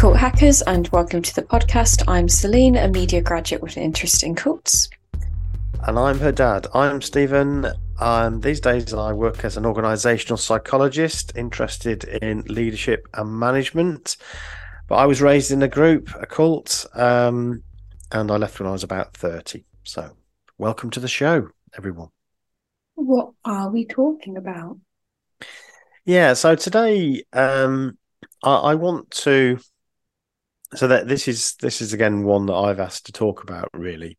Cult Hackers, and welcome to the podcast. I'm Celine, a media graduate with an interest in cults. And I'm her dad. I'm Stephen. Um, these days, I work as an organizational psychologist interested in leadership and management. But I was raised in a group, a cult, um, and I left when I was about 30. So, welcome to the show, everyone. What are we talking about? Yeah, so today um, I, I want to so that this is this is again one that I've asked to talk about really,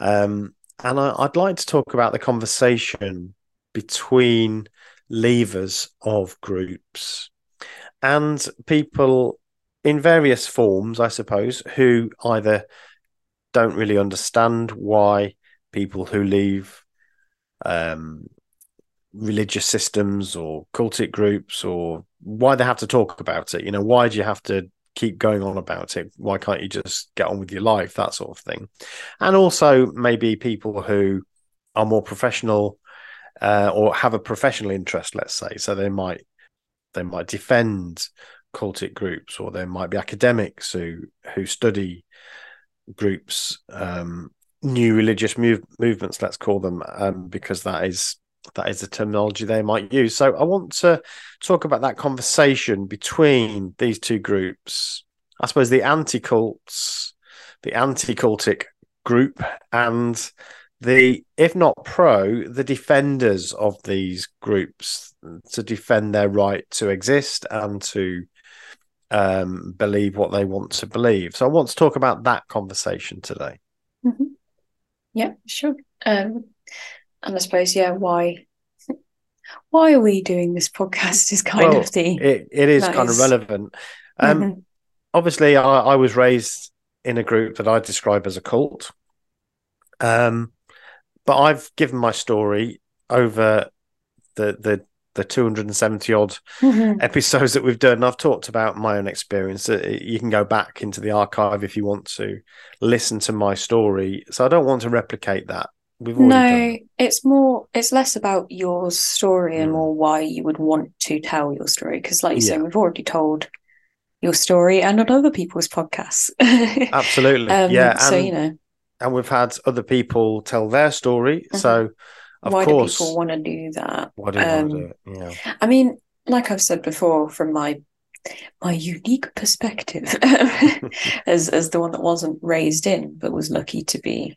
um, and I, would like to talk about the conversation between leavers of groups and people in various forms, I suppose, who either don't really understand why people who leave um, religious systems or cultic groups or why they have to talk about it. You know, why do you have to keep going on about it? Why can't you just get on with your life? That sort of thing. And also maybe people who are more professional uh, or have a professional interest, let's say. So they might they might defend cultic groups, or there might be academics who who study groups, um, new religious move, movements, let's call them, um, because that is that is the terminology they might use. So I want to talk about that conversation between these two groups. I suppose the anti-cults, the anti-cultic group, and the, if not pro, the defenders of these groups to defend their right to exist and to um, believe what they want to believe. So I want to talk about that conversation today. Mm-hmm. Yeah, sure. Um, and I suppose, yeah, why why are we doing this podcast is kind well, of the it, it is kind is... of relevant. Um, mm-hmm. Obviously, I, I, was raised in a group that I describe as a cult. Um, but I've given my story over the the the 270 odd mm-hmm. episodes that we've done. I've talked about my own experience. Uh, you can go back into the archive if you want to listen to my story. So I don't want to replicate that. We've no, it's more. It's less about your story and mm. more why you would want to tell your story. Because, like you yeah. say, we've already told your story and on other people's podcasts. Absolutely, um, yeah. And, so you know, and we've had other people tell their story. Mm-hmm. So, of why course, do people want to do that? Why do um, want to do it? Yeah. I mean, like I've said before, from my my unique perspective as as the one that wasn't raised in but was lucky to be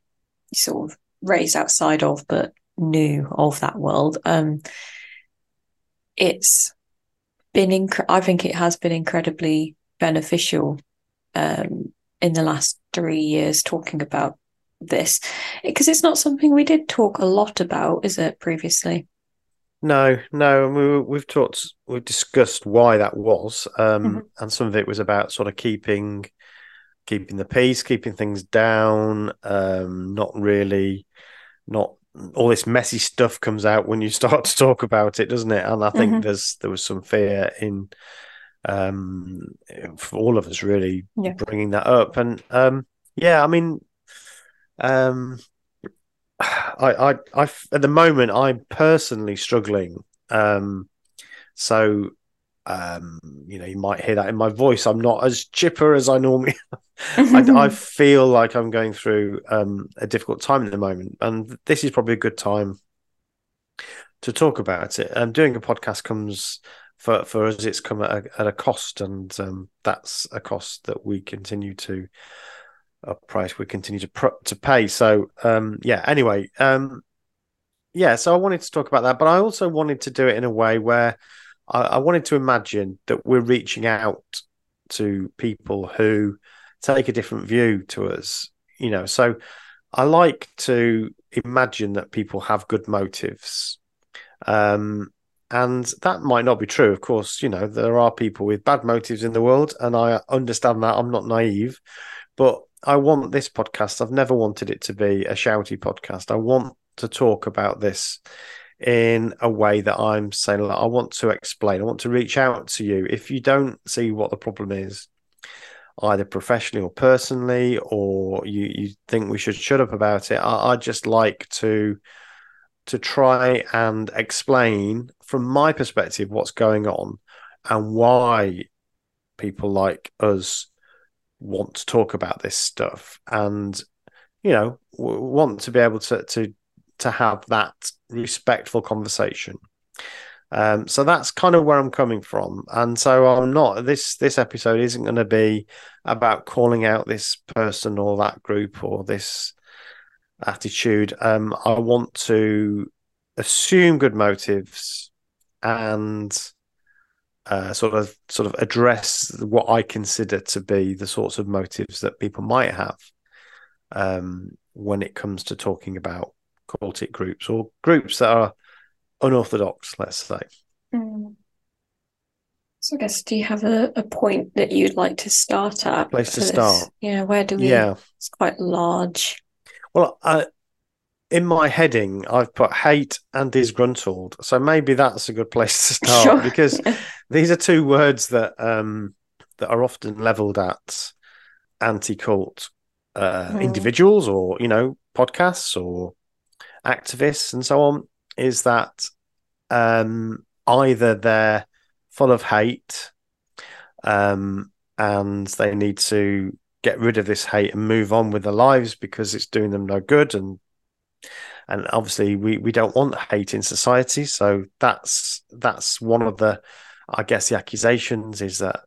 sort of raised outside of but knew of that world. Um it's been inc- i think it has been incredibly beneficial um in the last three years talking about this. Because it's not something we did talk a lot about is it previously? No no we, have talked we've discussed why that was um mm-hmm. and some of it was about sort of keeping keeping the peace keeping things down um not really not all this messy stuff comes out when you start to talk about it, doesn't it? And I think mm-hmm. there's there was some fear in um for all of us really yeah. bringing that up and um yeah i mean um I, I i at the moment i'm personally struggling um so um, you know, you might hear that in my voice. I'm not as chipper as I normally. I, I, feel like I'm going through um, a difficult time at the moment, and this is probably a good time to talk about it. And doing a podcast comes for for us. It's come at a, at a cost, and um, that's a cost that we continue to a price we continue to pr- to pay. So um, yeah. Anyway, um, yeah. So I wanted to talk about that, but I also wanted to do it in a way where I, I wanted to imagine that we're reaching out to people who take a different view to us. You know, so I like to imagine that people have good motives. Um, and that might not be true. Of course, you know, there are people with bad motives in the world, and I understand that. I'm not naive, but I want this podcast. I've never wanted it to be a shouty podcast. I want to talk about this in a way that I'm saying, like, I want to explain, I want to reach out to you. If you don't see what the problem is, either professionally or personally, or you, you think we should shut up about it, I, I just like to to try and explain from my perspective what's going on and why people like us want to talk about this stuff and you know want to be able to to to have that respectful conversation um, so that's kind of where I'm coming from, and so I'm not. This this episode isn't going to be about calling out this person or that group or this attitude. Um, I want to assume good motives and uh, sort of sort of address what I consider to be the sorts of motives that people might have um, when it comes to talking about cultic groups or groups that are unorthodox, let's say. Mm. So I guess do you have a, a point that you'd like to start at? Place to start. Yeah, where do we Yeah. it's quite large. Well, uh, in my heading, I've put hate and disgruntled. So maybe that's a good place to start Sure. because these are two words that um, that are often leveled at anti-cult uh, Mm. individuals or you know podcasts or activists and so on. Is that um, either they're full of hate um, and they need to get rid of this hate and move on with their lives because it's doing them no good and and obviously we we don't want hate in society so that's that's one of the i guess the accusations is that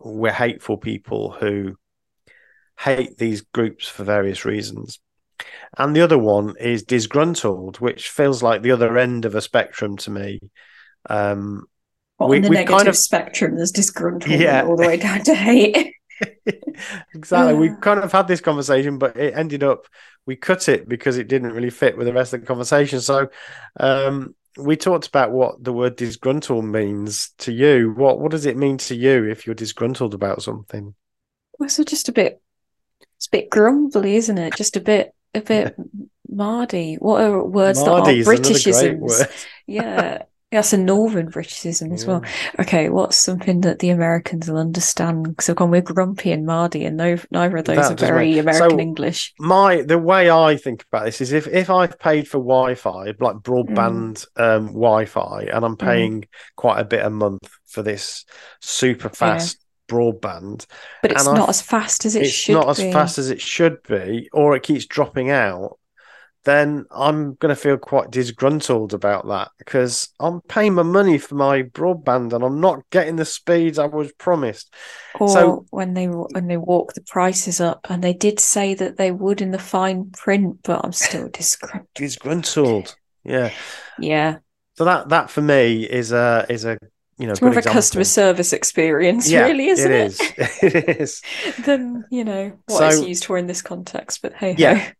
we're hateful people who hate these groups for various reasons and the other one is disgruntled which feels like the other end of a spectrum to me um Well, We- on the negative kind of- spectrum, there's disgruntled Yeah. all the way down to hate. exactly. We kind of had this conversation, but it ended up we cut it because it didn't really fit with the rest of the conversation. So um, we talked about what the word disgruntled means to you. What what does it mean to you if you're disgruntled about something? Well, so just a bit it's a bit grumbly, isn't it? Just a bit a bit mardy. What are words that are Britishisms? Yeah. That's a northern Britishism as well. Okay, what's something that the Americans will understand? Because I've gone with grumpy and mardy, and no, neither of those That are very American so- English. My the way I think about this is if if I've paid for Wi-Fi, like broadband Mm. um, Wi-Fi, and I'm paying quite a bit a month for this super fast broadband, But it's and I not f- as fast as it it's should not as be. fast as it should be, or it keeps dropping out, then I'm going to feel quite disgruntled about that because I'm paying my money for my broadband and I'm not getting the speeds I was promised. Or so- when they when they walk the prices up, and they did say that they would in the fine print, but I'm still disgruntled. Disgruntled, yeah. Yeah, So that that for me is a is a you know it's more of a customer service experience, Yeah, really, isn't it it? is. it is. Then you know what it's used for in this context. But hey, Yeah. ho.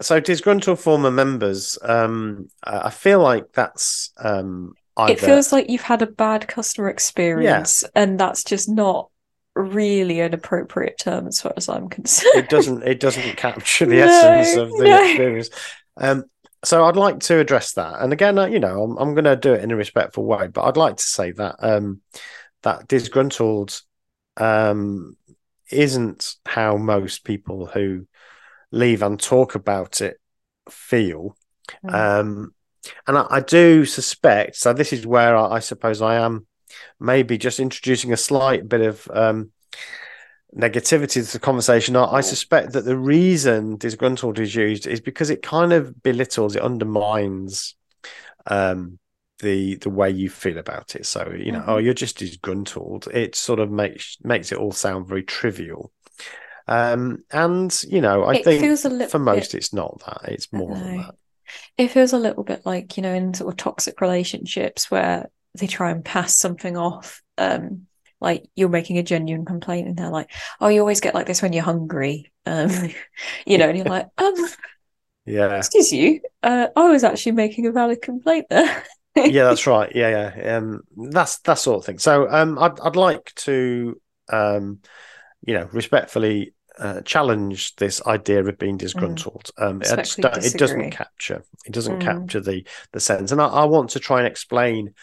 So disgruntled former members, um, I feel like that's um, either it feels like you've had a bad customer experience, and that's just not really an appropriate term as far as I'm concerned. it doesn't it doesn't capture the No, essence of the no. experience. Um, so I'd like to address that, and again, uh, you know, I'm I'm going to do it in a respectful way, but I'd like to say that um, that disgruntled um, isn't how most people who leave and talk about it feel. Mm. Um, and I, I do suspect, so this is where I, I suppose I am maybe just introducing a slight bit of um, negativity to the conversation. I, I suspect that the reason disgruntled is used is because it kind of belittles, it undermines um, the the way you feel about it. So you know, Mhm. oh, you're just disgruntled. It sort of makes makes it all sound very trivial. Um, and you know, I It think for most bit- it's not that. It's more than that. It feels a little bit like, you know, in sort of toxic relationships where they try and pass something off. Um, like you're making a genuine complaint and they're like, Oh, you always get like this when you're hungry. Um, you know, and you're like, um, Yeah. excuse you. Uh, I was actually making a valid complaint there. yeah, that's right. Yeah, yeah. Um, that's that sort of thing. So, um, I'd I'd like to, um, you know, respectfully uh, challenge this idea of being disgruntled. Um, I just Respectfully don't- it doesn't capture it doesn't Mm. capture the the sense, and I, I want to try and explain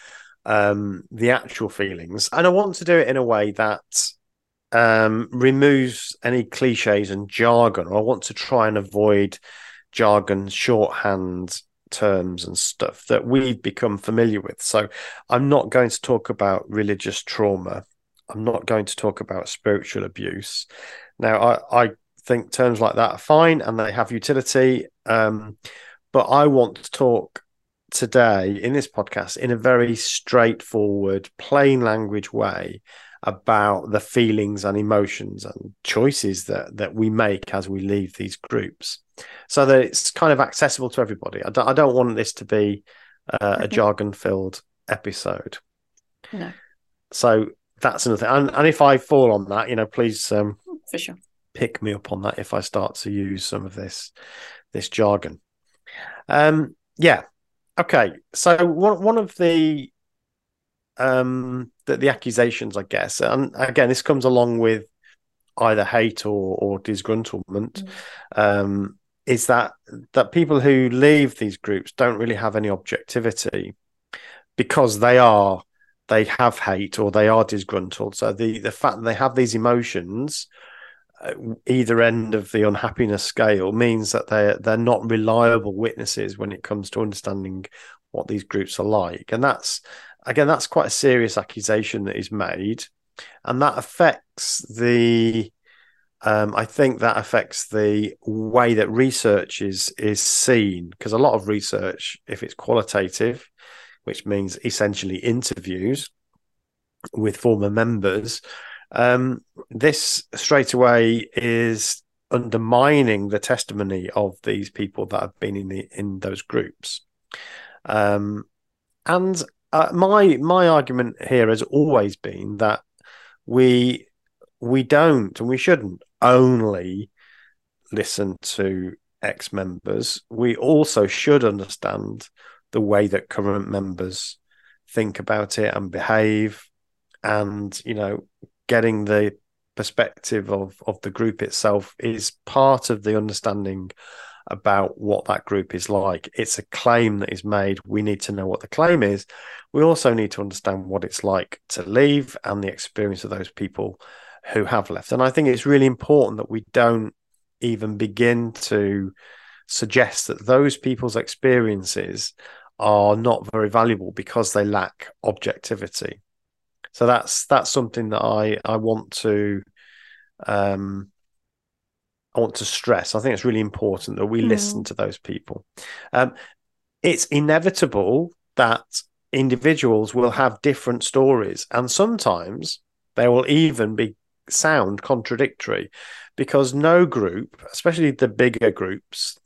um the actual feelings, and I want to do it in a way that um removes any cliches and jargon. I want to try and avoid jargon, shorthand terms and stuff that we've become familiar with. So I'm not going to talk about religious trauma. I'm not going to talk about spiritual abuse. Now, I, I think terms like that are fine and they have utility. Um, but I want to talk today in this podcast in a very straightforward, plain language way about the feelings and emotions and choices that that we make as we leave these groups. So that it's kind of accessible to everybody. I don't, I don't want this to be uh, a jargon filled episode. No. So that's another thing. And, and if i fall on that you know please um for sure. pick me up on that if i start to use some of this this jargon. Um yeah okay so one, one of the um the, the accusations, I guess. And again, this comes along with either hate or or disgruntlement. Mm. Um, is that that people who leave these groups don't really have any objectivity because they are they have hate or they are disgruntled. So the the fact that they have these emotions either end of the unhappiness scale means that they're they're not reliable witnesses when it comes to understanding what these groups are like and that's again, that's quite a serious accusation that is made, and that affects the. Um, I think that affects the way that research is is seen because a lot of research, if it's qualitative, which means essentially interviews with former members, um, this straight away is undermining the testimony of these people that have been in the in those groups. Um, and uh, my my argument here has always been that we we don't and we shouldn't only listen to ex members. We also should understand the way that current members think about it and behave, and you know, getting the perspective of of the group itself is part of the understanding about what that group is like. It's a claim that is made. We need to know what the claim is. We also need to understand what it's like to leave and the experience of those people who have left. And I think it's really important that we don't even begin to suggest that those people's experiences are not very valuable because they lack objectivity. So that's that's something that I I want to um I want to stress. I think it's really important that we mm. listen to those people. Um, it's inevitable that individuals will have different stories, and sometimes they will even be sound contradictory because no group, especially the bigger groups,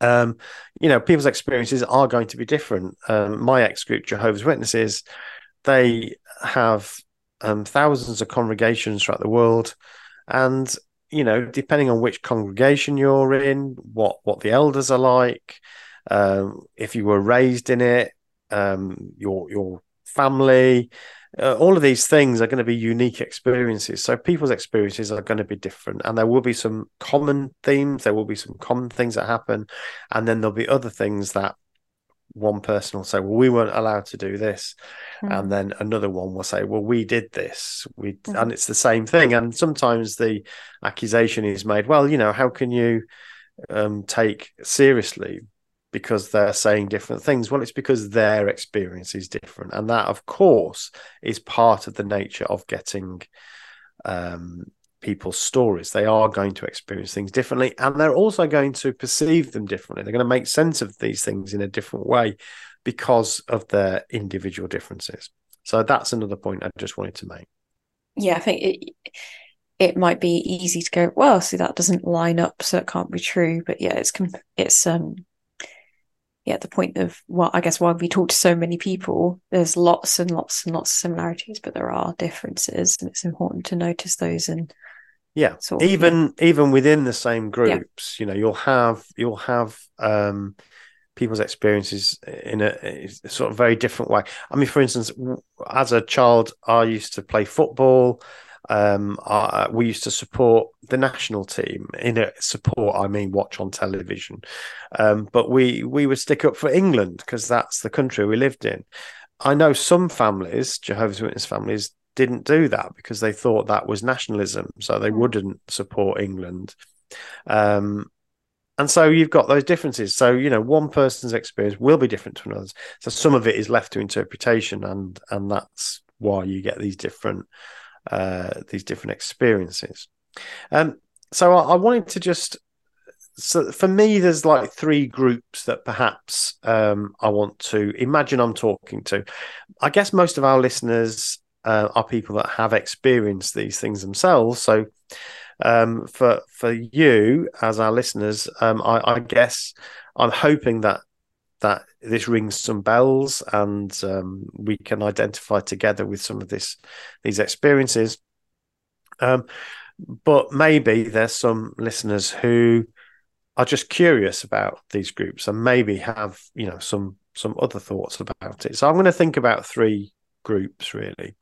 um, you know, people's experiences are going to be different. Um, my ex group, Jehovah's Witnesses, they have um, thousands of congregations throughout the world, and you know, depending on which congregation you're in, what what the elders are like, um, if you were raised in it, um, your your family, uh, all of these things are going to be unique experiences. So people's experiences are going to be different, and there will be some common themes. There will be some common things that happen, and then there'll be other things that one person will say, "Well, we weren't allowed to do this," mm. and then another one will say, "Well, we did this." We mm. and it's the same thing. And sometimes the accusation is made, "Well, you know, how can you um, take seriously because they're saying different things?" Well, it's because their experience is different, and that, of course, is part of the nature of getting um, people's stories. They are going to experience things differently and they're also going to perceive them differently. They're going to make sense of these things in a different way because of their individual differences. So that's another point I just wanted to make. Yeah, I think it it might be easy to go, well, see that doesn't line up, so it can't be true. But yeah, it's it's um yeah, the point of well, I guess why we talk to so many people, there's lots and lots and lots of similarities, but there are differences, and it's important to notice those and yeah sort of, even yeah. even within the same groups yeah. you know you'll have you'll have um people's experiences in a, a, sort of very different way i mean for instance as a child i used to play football um I, we used to support the national team in a support i mean watch on television um but we we would stick up for england because that's the country we lived in i know some families jehovah's witness families didn't do that because they thought that was nationalism, so they mm. wouldn't support England. Um, and so you've got those differences. So you know, one person's experience will be different to another's. So some of it is left to interpretation, and and that's why you get these different uh, these different experiences. Um, so I, I wanted to just so for me there's like three groups that perhaps um, i want to imagine i'm talking to i guess most of our listeners uh, are people that have experienced these things themselves so um, for for you as our listeners um, I, I, guess i'm hoping that that this rings some bells and um, we can identify together with some of this these experiences um, but maybe there's some listeners who are just curious about these groups and maybe have you know some some other thoughts about it. So I'm going to think about three groups really.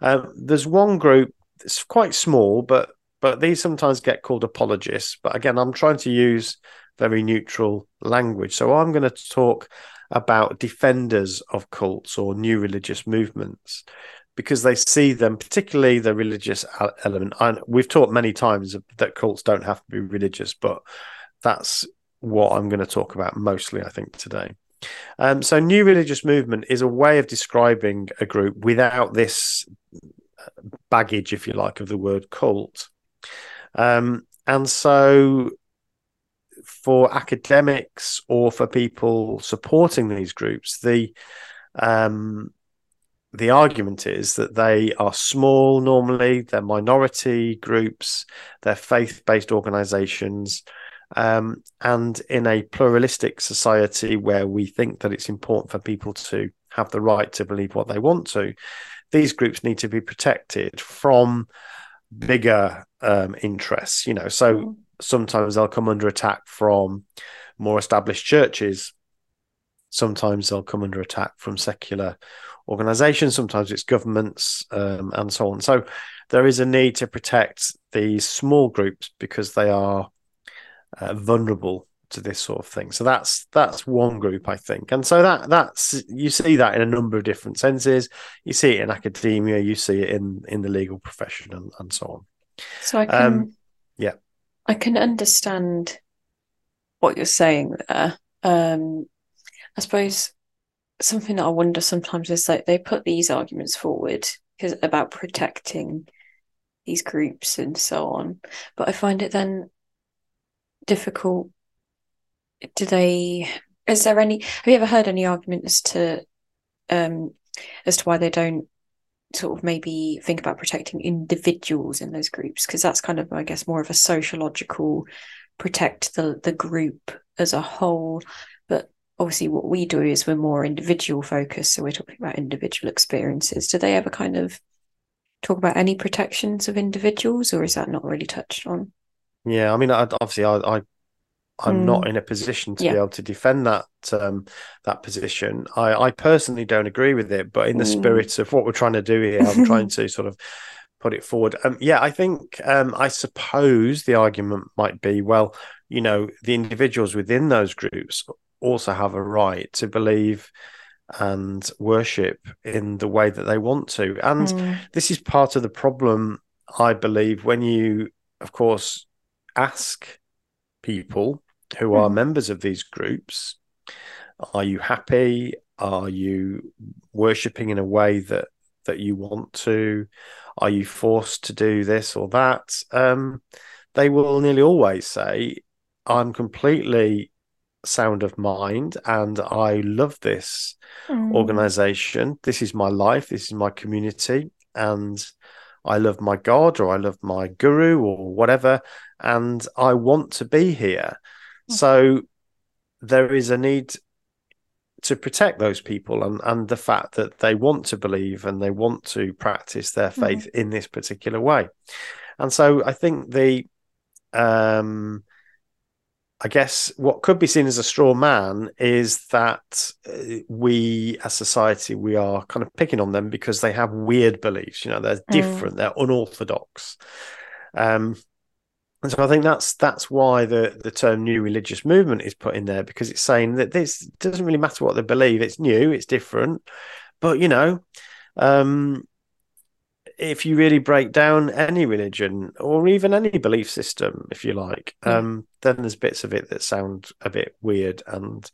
Um, there's one group that's quite small, but but these sometimes get called apologists. But again, I'm trying to use very neutral language. So I'm going to talk about defenders of cults or new religious movements because they see them, particularly the religious element. And we've talked many times that cults don't have to be religious, but that's what I'm going to talk about mostly, I think, today. Um, so, new religious movement is a way of describing a group without this baggage, if you like, of the word cult. Um, and so, for academics or for people supporting these groups, the um, the argument is that they are small normally, they're minority groups, they're faith based organizations, um, and in a pluralistic society where we think that it's important for people to have the right to believe what they want to, these groups need to be protected from bigger um, interests. You know, so mm. sometimes they'll come under attack from more established churches. Sometimes they'll come under attack from secular organizations. Sometimes it's governments um, and so on. So there is a need to protect these small groups because they are uh, vulnerable to this sort of thing. So that's that's one group, I think, and so that that's you see that in a number of different senses. You see it in academia, you see it in in the legal profession, and, and so on. So I can, um, yeah, I can understand what you're saying there. Um, I suppose something that I wonder sometimes is like they put these arguments forward because about protecting these groups and so on, but I find it then difficult. Do they is there any have you ever heard any argument as to um as to why they don't sort of maybe think about protecting individuals in those groups? Because that's kind of i guess more of a sociological protect the the group as a whole. But obviously what we do is we're more individual focused so we're talking about individual experiences. Do they ever kind of talk about any protections of individuals or is that not really touched on yeah, I mean, I, obviously, I, I I'm mm. not in a position to yeah. be able to defend that um, that position. I, I personally don't agree with it, but in the mm. spirit of what we're trying to do here, I'm trying to sort of put it forward. Um, yeah, I think um, I suppose the argument might be, well, you know, the individuals within those groups also have a right to believe and worship in the way that they want to, and mm. this is part of the problem, I believe, when you, of course, ask people who are mm. members of these groups are you happy? Are you worshipping in a way that that you want to? Are you forced to do this or that? Um, they will nearly always say i'm completely sound of mind and i love this mm. organization. This is my life. This is my community and I love my God or I love my guru or whatever, and I want to be here. Mm-hmm. So there is a need to protect those people and, and the fact that they want to believe and they want to practice their mm-hmm. faith mm-hmm. in this particular way. And so I think the um I guess what could be seen as a straw man is that uh, we, as society, we are kind of picking on them because they have weird beliefs. You know, they're mm. different, mm. they're unorthodox. Um, and so I think that's that's why the the term new religious movement is put in there because it's saying that this doesn't really matter what they believe. It's new, it's different, but you know, um, if you really break down any religion or even any belief system, if you like, mm. um, then there's bits of it that sound a bit weird and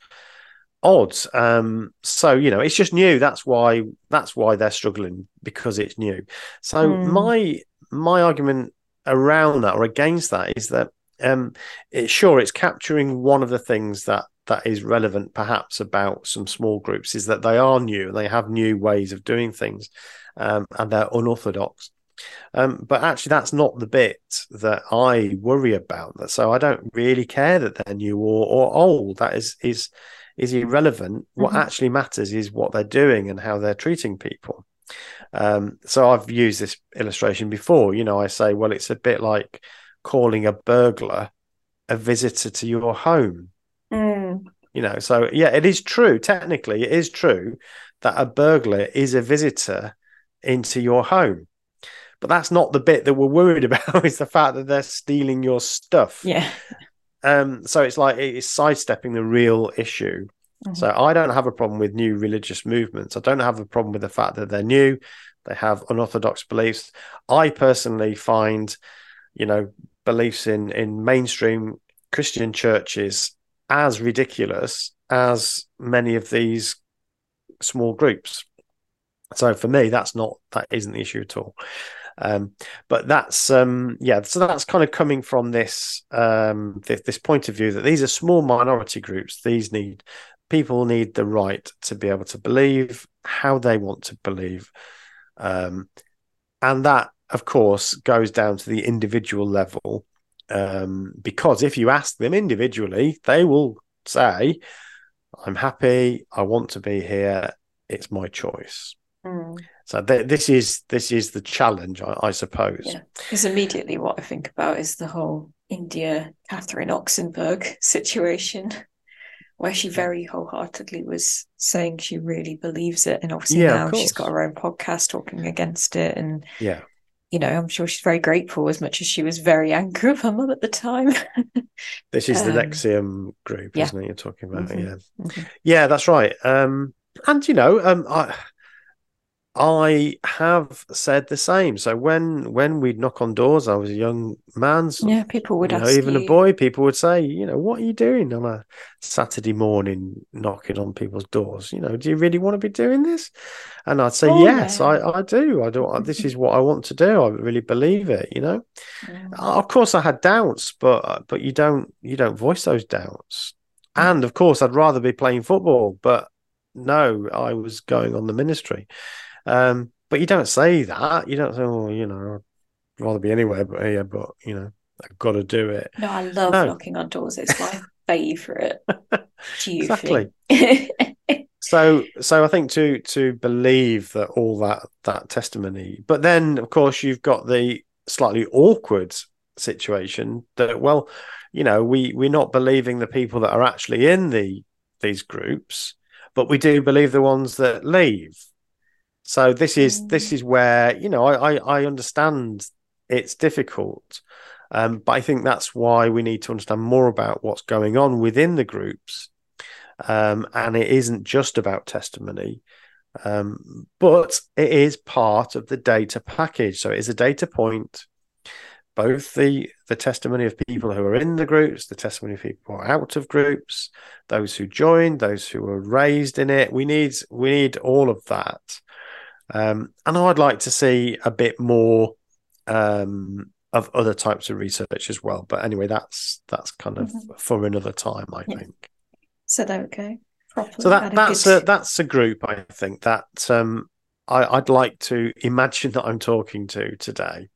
odd. Um, so you know, it's just new. That's why that's why they're struggling because it's new. So mm. my my argument around that or against that is that um, it, sure it's capturing one of the things that that is relevant perhaps about some small groups is that they are new and they have new ways of doing things um, and they're unorthodox um, but actually, that's not the bit that I worry about. That so I don't really care that they're new or, or old. That is is is irrelevant. Mm-hmm. What actually matters is what they're doing and how they're treating people. Um, so I've used this illustration before. You know, I say, well, it's a bit like calling a burglar a visitor to your home. Mm. You know, so yeah, it is true. Technically, it is true that a burglar is a visitor into your home. But that's not the bit that we're worried about. Is the fact that they're stealing your stuff. Yeah. Um. So it's like it's sidestepping the real issue. Mm-hmm. So I don't have a problem with new religious movements. I don't have a problem with the fact that they're new. They have unorthodox beliefs. I personally find, you know, beliefs in in mainstream Christian churches as ridiculous as many of these small groups. So for me, that's not that isn't the issue at all. Um, but that's um, yeah, so that's kind of coming from this, um, th- this point of view that these are small minority groups. These need people need the right to be able to believe how they want to believe, um, and that of course goes down to the individual level. Um, because if you ask them individually, they will say, "I'm happy. I want to be here. It's my choice." Mm. So th- this is this is the challenge, I, I suppose. Yeah, because immediately what I think about is the whole India Catherine Oxenberg situation, where she very wholeheartedly was saying she really believes it, and obviously yeah, now she's got her own podcast talking against it, and yeah, you know, I'm sure she's very grateful as much as she was very angry with her mum at the time. this is the um, NXIVM group, yeah. isn't it? You're talking about, mm-hmm. yeah, mm-hmm. yeah, that's right. Um, and you know, um, I I have said the same. So when when we'd knock on doors, I was a young man. So, yeah, people would know, even you... a boy. People would say, you know, what are you doing on a Saturday morning, knocking on people's doors? You know, do you really want to be doing this? And I'd say, oh, yes, yeah. I, I do. I do. This is what I want to do. I really believe it. You know, mm. of course, I had doubts, but but you don't you don't voice those doubts. Mm. And of course, I'd rather be playing football, but no, I was going on the ministry. Um, but you don't say that. You don't say, "Oh, you know, I'd rather be anywhere but here." But you know, I've got to do it. No, I love no. knocking on doors. It's my favourite. exactly. so, so I think to to believe that all that that testimony, but then of course you've got the slightly awkward situation that well, you know, we we're not believing the people that are actually in the these groups, but we do believe the ones that leave. So this is mm. this is where you know I, I, I understand it's difficult, um, but I think that's why we need to understand more about what's going on within the groups, um, and it isn't just about testimony, um, but it is part of the data package. So it is a data point. Both the the testimony of people who are in the groups, the testimony of people who are out of groups, those who joined, those who were raised in it. We need we need all of that um, and I'd like to see a bit more um, of other types of research as well. But anyway, that's that's kind of mm-hmm. for another time, I yeah. think. So there we go. Properly so that that's a, good... a, that's a group I think that um, I, would like to imagine that I'm talking to today.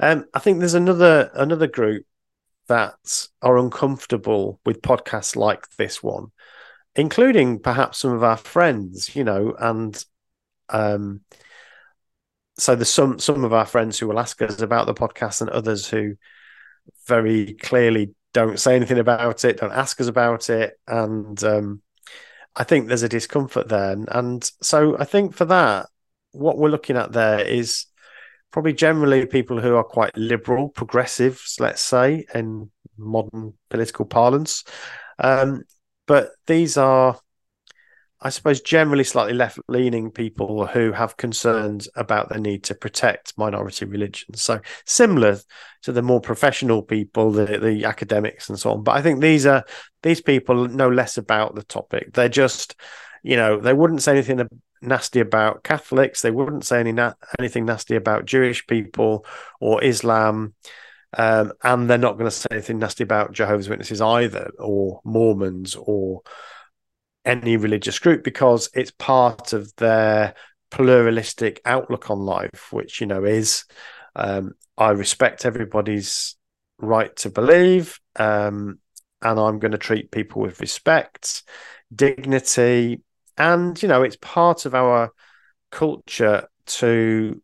Um, I think there's another another group that are uncomfortable with podcasts like this one, including perhaps some of our friends, you know, and um, so there's some some of our friends who will ask us about the podcast, and others who very clearly don't say anything about it, don't ask us about it, and um, I think there's a discomfort there. And, so I think for that, what we're looking at there is probably generally people who are quite liberal, progressives, let's say, in modern political parlance. Um, but these are I suppose, generally slightly left leaning people who have concerns about the need to protect minority religions. So similar to the more professional people, the, the academics and so on. But I think these are these people know less about the topic. They're just, you know, they wouldn't say anything nasty about Catholics. They wouldn't say any na- anything nasty about Jewish people or Islam. Um, and they're not going to say anything nasty about Jehovah's Witnesses either, or Mormons, or any religious group, because it's part of their pluralistic outlook on life, which you know is um, I respect everybody's right to believe, um, and I'm going to treat people with respect, dignity, and you know it's part of our culture to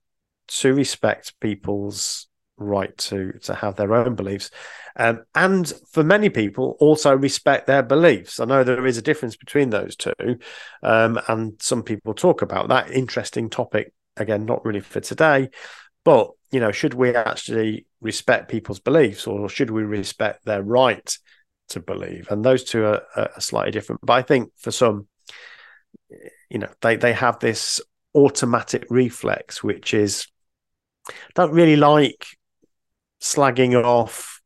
to respect people's right to to have their own beliefs um, and for many people also respect their beliefs. I know there is a difference between those two. Um, and some people talk about that interesting topic again not really for today but you know should we actually respect people's beliefs or should we respect their right to believe? And those two are, are slightly different. But i think for some you know they they have this automatic reflex which is don't really like slagging off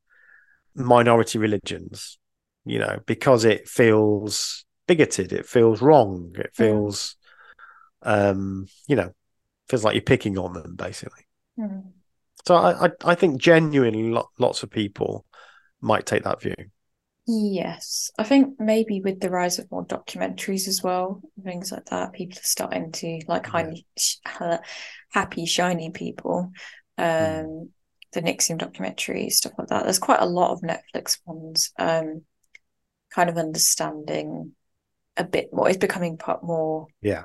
minority religions, you know, because it feels bigoted, it feels wrong, it feels, mm. um, you know, feels like you're picking on them, basically. Mm. So I, I, I, think genuinely lots of people might take that view. Yes, I think maybe with the rise of more documentaries as well, things like that, people are starting to like yeah. happy, shiny people. Um, mm the NXIVM documentary, stuff like that. There's quite a lot of Netflix ones. Um, kind of understanding a bit more. It's becoming part more. Yeah.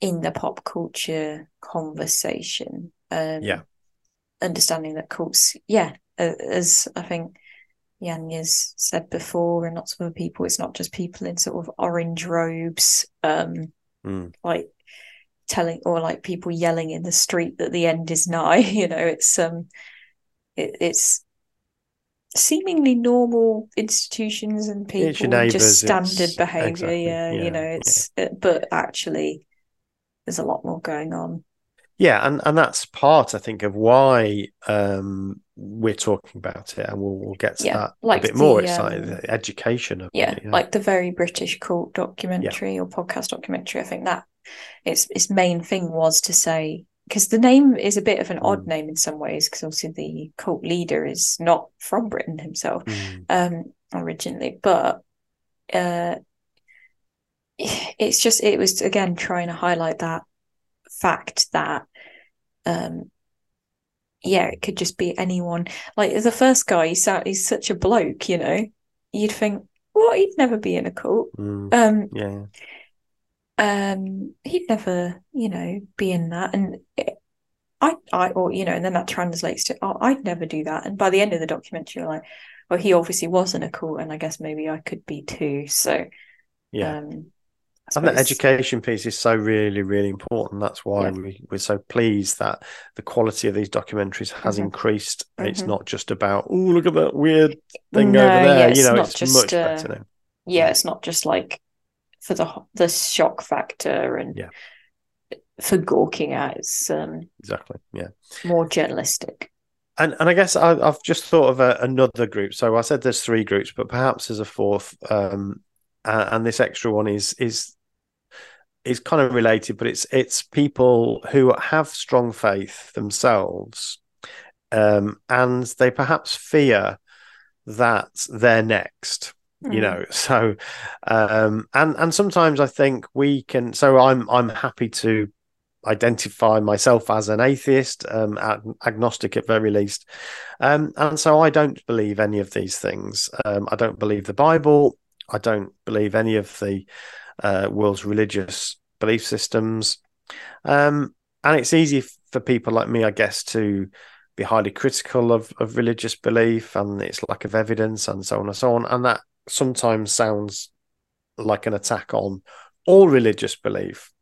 In the pop culture conversation. Um, yeah. Understanding that cults, yeah, as I think Yanya's said before, and lots of other people, it's not just people in sort of orange robes, um, mm. like telling or like people yelling in the street that the end is nigh. You know, it's um it, it's seemingly normal institutions and people neighbors, just standard behavior exactly, yeah, yeah, you know it's yeah. it, but actually there's a lot more going on. Yeah and and that's part i think of why um we're talking about it and we'll, we'll get to yeah, that like a bit the, more excited um, the education of yeah, it, yeah, like the very british cult documentary or podcast documentary i think that its its main thing was to say because the name is a bit of an odd mm. name in some ways because obviously the cult leader is not from Britain himself mm. um, originally, but uh, it's just it was again trying to highlight that fact that um, yeah, it could just be anyone. Like the first guy, he's he's such a bloke, you know. You'd think, well, he'd never be in a cult. Mm. Um, yeah um, he'd never, you know, be in that. And it, I, I, or you know, and then that translates to, oh, I'd never do that. And by the end of the documentary, you're like, well, he obviously wasn't a cool, and I guess maybe I could be too. So, yeah. Um, and the education piece is so really, really important. That's why yeah. we, we're so pleased that the quality of these documentaries has mm-hmm. increased. Mm-hmm. It's not just about, oh, look at that weird thing no, over there. Yeah, you know, it's just, much uh, better now. Yeah, it's not just like for the the shock factor and yeah. for gawking at. It's um, exactly yeah more journalistic. And and I guess I, have just thought of a, another group. So I said there's three groups, but perhaps there's a fourth. Um, and, and this extra one is is is kind of related, but it's it's people who have strong faith themselves, um, and they perhaps fear that they're next mm. you know so um and and sometimes i think we can so i'm i'm happy to identify myself as an atheist um ag- agnostic at very least. Um and so i don't believe any of these things. Um i don't believe the bible. I don't believe any of the uh, world's religious belief systems. Um and it's easy for people like me i guess to be highly critical of, of religious belief and its lack of evidence and so on and so on. And that sometimes sounds like an attack on all religious belief.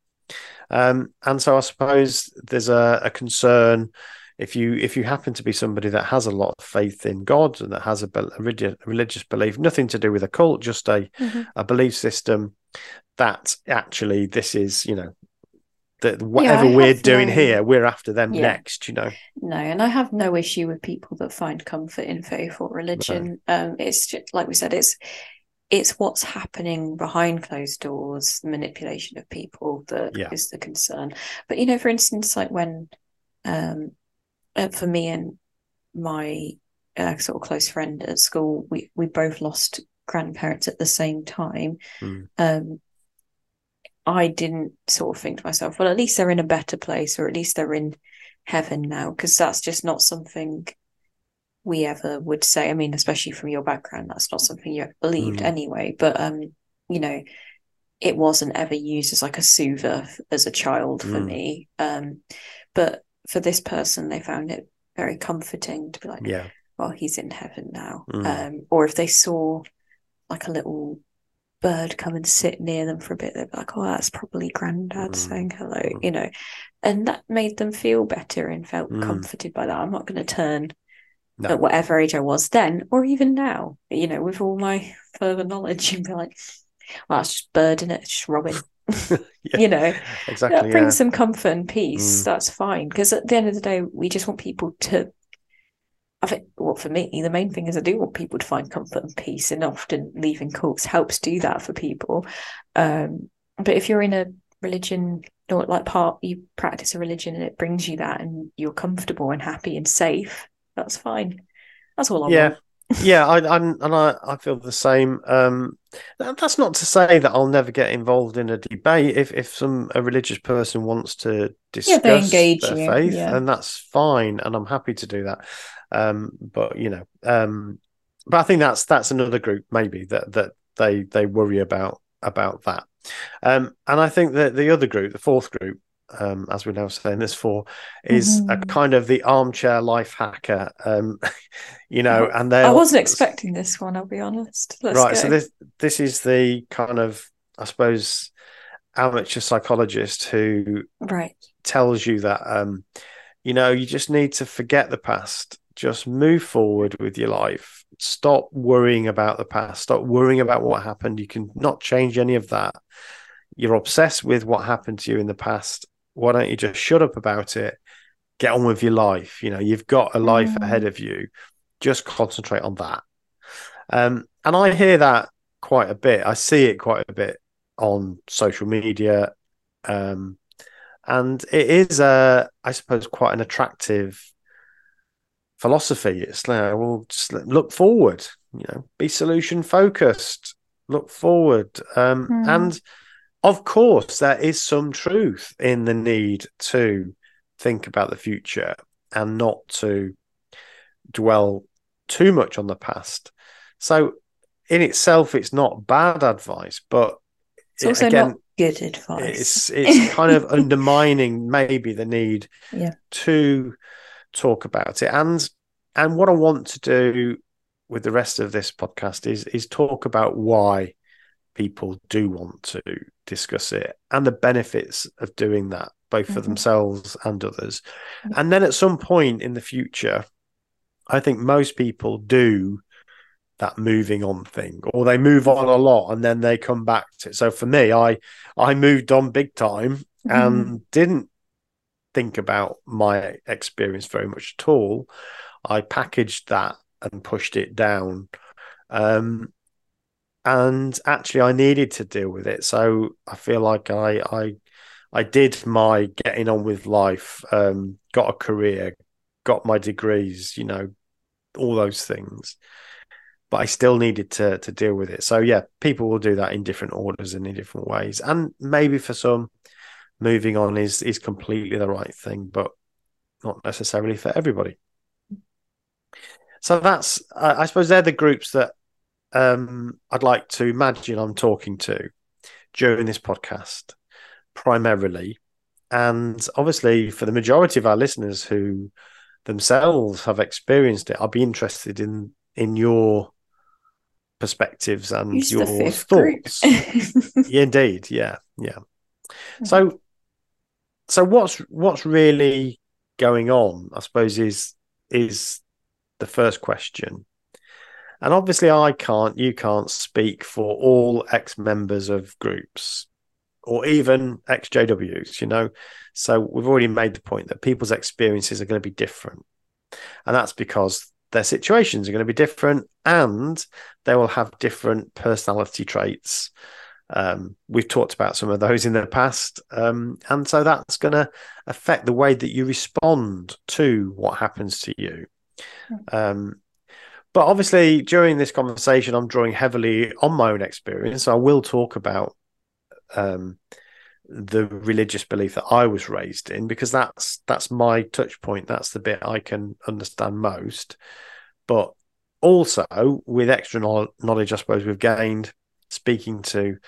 Um, and so I suppose there's a, a, concern if you if you happen to be somebody that has a lot of faith in God and that has a, a religious belief, nothing to do with a cult, just a mm-hmm. a belief system, that actually this is you know that whatever yeah, we're doing no, here, we're after them yeah. next, you know. No, and I have no issue with people that find comfort in faith or religion. No. Um, it's just like we said, it's it's what's happening behind closed doors, manipulation of people that yeah. is the concern. But you know, for instance, like when um, uh, for me and my uh, sort of close friend at school, we we both lost grandparents at the same time. Mm. Um, I didn't sort of think to myself, well, at least they're in a better place, or at least they're in heaven now, because that's just not something we ever would say. I mean, especially from your background, that's not something you ever believed mm. anyway. But um, you know, it wasn't ever used as like a soother as a child for mm. me. Um, but for this person, they found it very comforting to be like, yeah, well, he's in heaven now. Mm. Um, or if they saw like a little bird come and sit near them for a bit, they'd be like, oh, that's probably granddad mm. saying hello, mm. you know. And that made them feel better and felt mm. comforted by that. I'm not going to turn no. at whatever age I was then or even now, you know, with all my further knowledge and be like, well, that's just bird in it, it's just robin. yeah, you know, exactly. That brings yeah. some comfort and peace. Mm. That's fine. Because at the end of the day, we just want people to I think, well, for me, the main thing is I do want people to find comfort and peace, and often leaving cults helps do that for people. Um, but if you're in a religion or like part, you practice a religion and it brings you that, and you're comfortable and happy and safe, that's fine. That's all I yeah. want. yeah, I, I and I, I feel the same. Um, that's not to say that I'll never get involved in a debate. If if some a religious person wants to discuss yeah, their you. faith, yeah. and that's fine, and I'm happy to do that. Um, but you know, um, but I think that's that's another group maybe that that they they worry about about that. Um, and I think that the other group, the fourth group, um, as we're now saying this for, is mm-hmm. a kind of the armchair life hacker. Um, you know, and they I wasn't expecting this one. I'll be honest. Let's right. Go. So this this is the kind of I suppose amateur psychologist who right tells you that um, you know you just need to forget the past just move forward with your life. Stop worrying about the past. Stop worrying about what happened. You can not change any of that. You're obsessed with what happened to you in the past. Why don't you just shut up about it? Get on with your life. You know, you've got a life mm. ahead of you. Just concentrate on that. Um, and I hear that quite a bit. I see it quite a bit on social media. Um, and it is, uh, I suppose, quite an attractive philosophy. It's like, well, just look forward, you know, be solution focused, look forward. Um, mm. And of course, there is some truth in the need to think about the future and not to dwell too much on the past. So, in itself, it's not bad advice, but it's also again, not good advice. It's it's kind of undermining maybe the need yeah. to talk about it. And and what I want to do with the rest of this podcast is is talk about why people do want to discuss it and the benefits of doing that both for mm-hmm. themselves and others and then at some point in the future i think most people do that moving on thing or they move on a lot and then they come back to it so for me i i moved on big time mm-hmm. and didn't think about my experience very much at all I packaged that and pushed it down. Um, and actually, I needed to deal with it. So I feel like I I I did my getting on with life, um, got a career, got my degrees, you know, all those things. But I still needed to to deal with it. So yeah, people will do that in different orders and in different ways. And maybe for some, moving on is is completely the right thing, but not necessarily for everybody. So that's, uh, I suppose, they're the groups that um, I'd like to imagine I'm talking to during this podcast, primarily. And obviously, for the majority of our listeners who themselves have experienced it, I'll be interested in in your perspectives and Use your thoughts. yeah, indeed, yeah, yeah. So, so what's what's really going on? I suppose is is the first question. And obviously, I can't, you can't speak for all ex members of groups or even ex JWs, you know. So we've already made the point that people's experiences are going to be different. And that's because their situations are going to be different and they will have different personality traits. Um, we've talked about some of those in the past. Um, and so that's going to affect the way that you respond to what happens to you. Um, but obviously, during this conversation, I'm drawing heavily on my own experience. I will talk about um, the religious belief that I was raised in because that's that's my touch point. That's the bit I can understand most. But also with extra knowledge, I suppose we've gained speaking to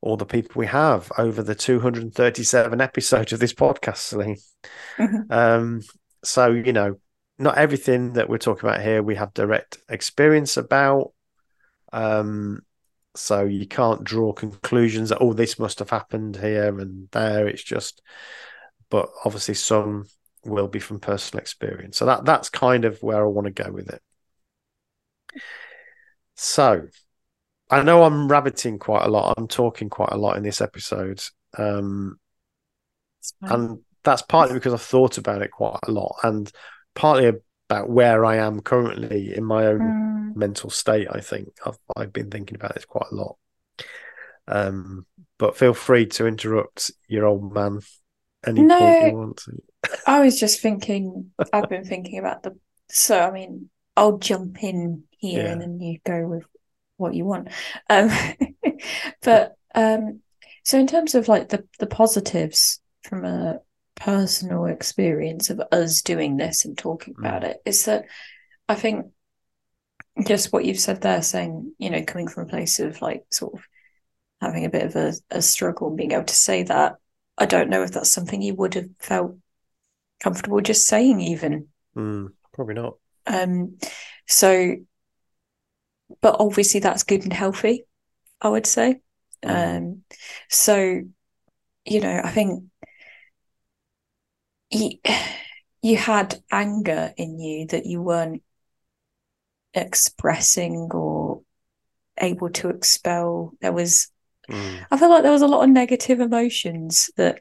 all the people we have over the 237 episodes of this podcast, Celine. Mm-hmm. Um, so you know, not everything that we're talking about here we have direct experience about. Um, so you can't draw conclusions that oh this must have happened here and there. It's just, but obviously some will be from personal experience. So that that's kind of where I want to go with it. So I know I'm rabbiting quite a lot. I'm talking quite a lot in this episode. Um, and that's partly because I've thought about it quite a lot and partly about where I am currently in my own mm. mental state. I think I've I've been thinking about this quite a lot. Um, but feel free to interrupt your old man any no, point you want to. I was just thinking. I've been thinking about the. So I mean, I'll jump in here yeah. and then you go with what you want. Um, but um, so in terms of like the the positives from a personal experience of us doing this and talking mm. about it is that I think just what you've said there, saying, you know, coming from a place of like sort of having a bit of a, a struggle and being able to say that, I don't know if that's something you would have felt comfortable just saying, even. Mm, probably not. Um, so, but obviously that's good and healthy, I would say. Mm. Um, so, you know, I think you, you had anger in you that you weren't expressing or able to expel. There was, mm. I feel like there was a lot of negative emotions that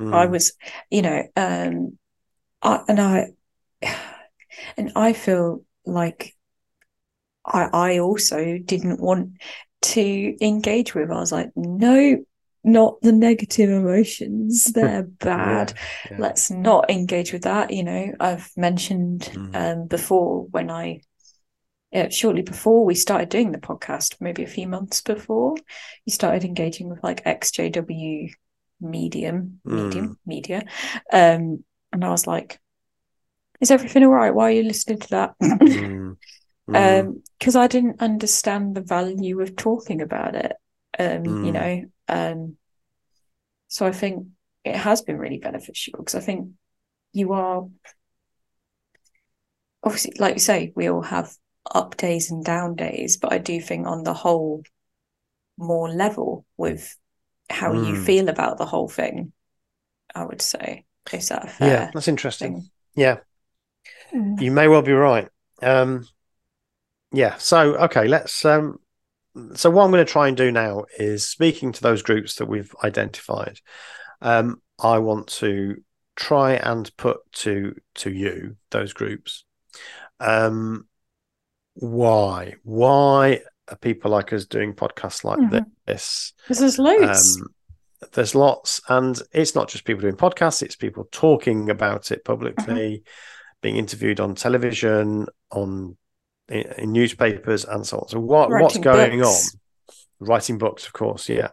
mm. I was, you know, um, I, and I, and I feel like I, I also didn't want to engage with. I was like, no, not the negative emotions they're bad yeah, yeah. let's not engage with that you know i've mentioned mm. um, before when i uh, shortly before we started doing the podcast maybe a few months before you started engaging with like xjw medium medium mm. media um, and i was like is everything all right why are you listening to that mm. because um, i didn't understand the value of talking about it um, you mm. know um, so I think it has been really beneficial because I think you are obviously, like you say, we all have up days and down days, but I do think on the whole, more level with how mm. you hmm. feel about the whole thing. I would say is that fair? Yeah, that's interesting. Thing? Yeah, mm. you may well be right. Um, yeah. So okay, let's um, so what I'm going to try and do now is speaking to those groups that we've identified. Um, I want to try and put to to you those groups. Um, why? Why are people like us doing podcasts like mm-hmm. this? Because there's loads. Um, there's lots, and it's not just people doing podcasts; it's people talking about it publicly, mm-hmm. being interviewed on television, on in, in newspapers and so on. So what Writing what's going books. on? Writing books, of course, yeah.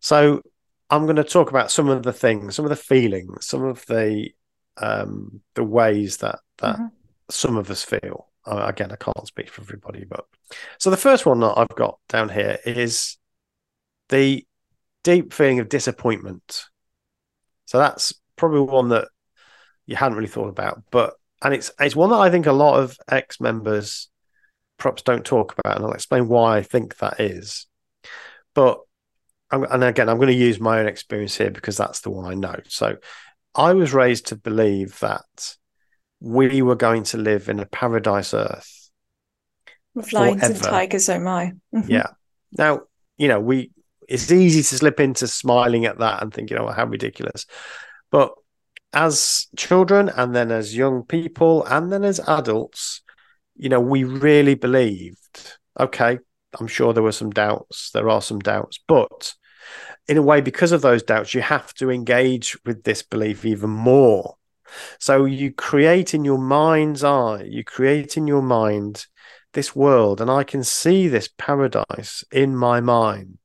So I'm going to talk about some of the things, some of the feelings, some of the um, the ways that that mm-hmm. some of us feel. Uh, again, I can't speak for everybody, but so the first one that I've got down here is the deep feeling of disappointment. So that's probably one that you hadn't really thought about, but and it's it's one that I think a lot of ex members perhaps don't talk about, and I'll explain why I think that is. But and again, I'm going to use my own experience here because that's the one I know. So I was raised to believe that we were going to live in a paradise earth with lions and tigers, oh my. Mhm. Yeah. Now, you know, we it's easy to slip into smiling at that and thinking, oh, how ridiculous. But as children and then as young people and then as adults, you know, we really believed, okay, I'm sure there were some doubts, there are some doubts, but in a way, because of those doubts, you have to engage with this belief even more. So you create in your mind's eye, you create in your mind this world, and I can see this paradise in my mind.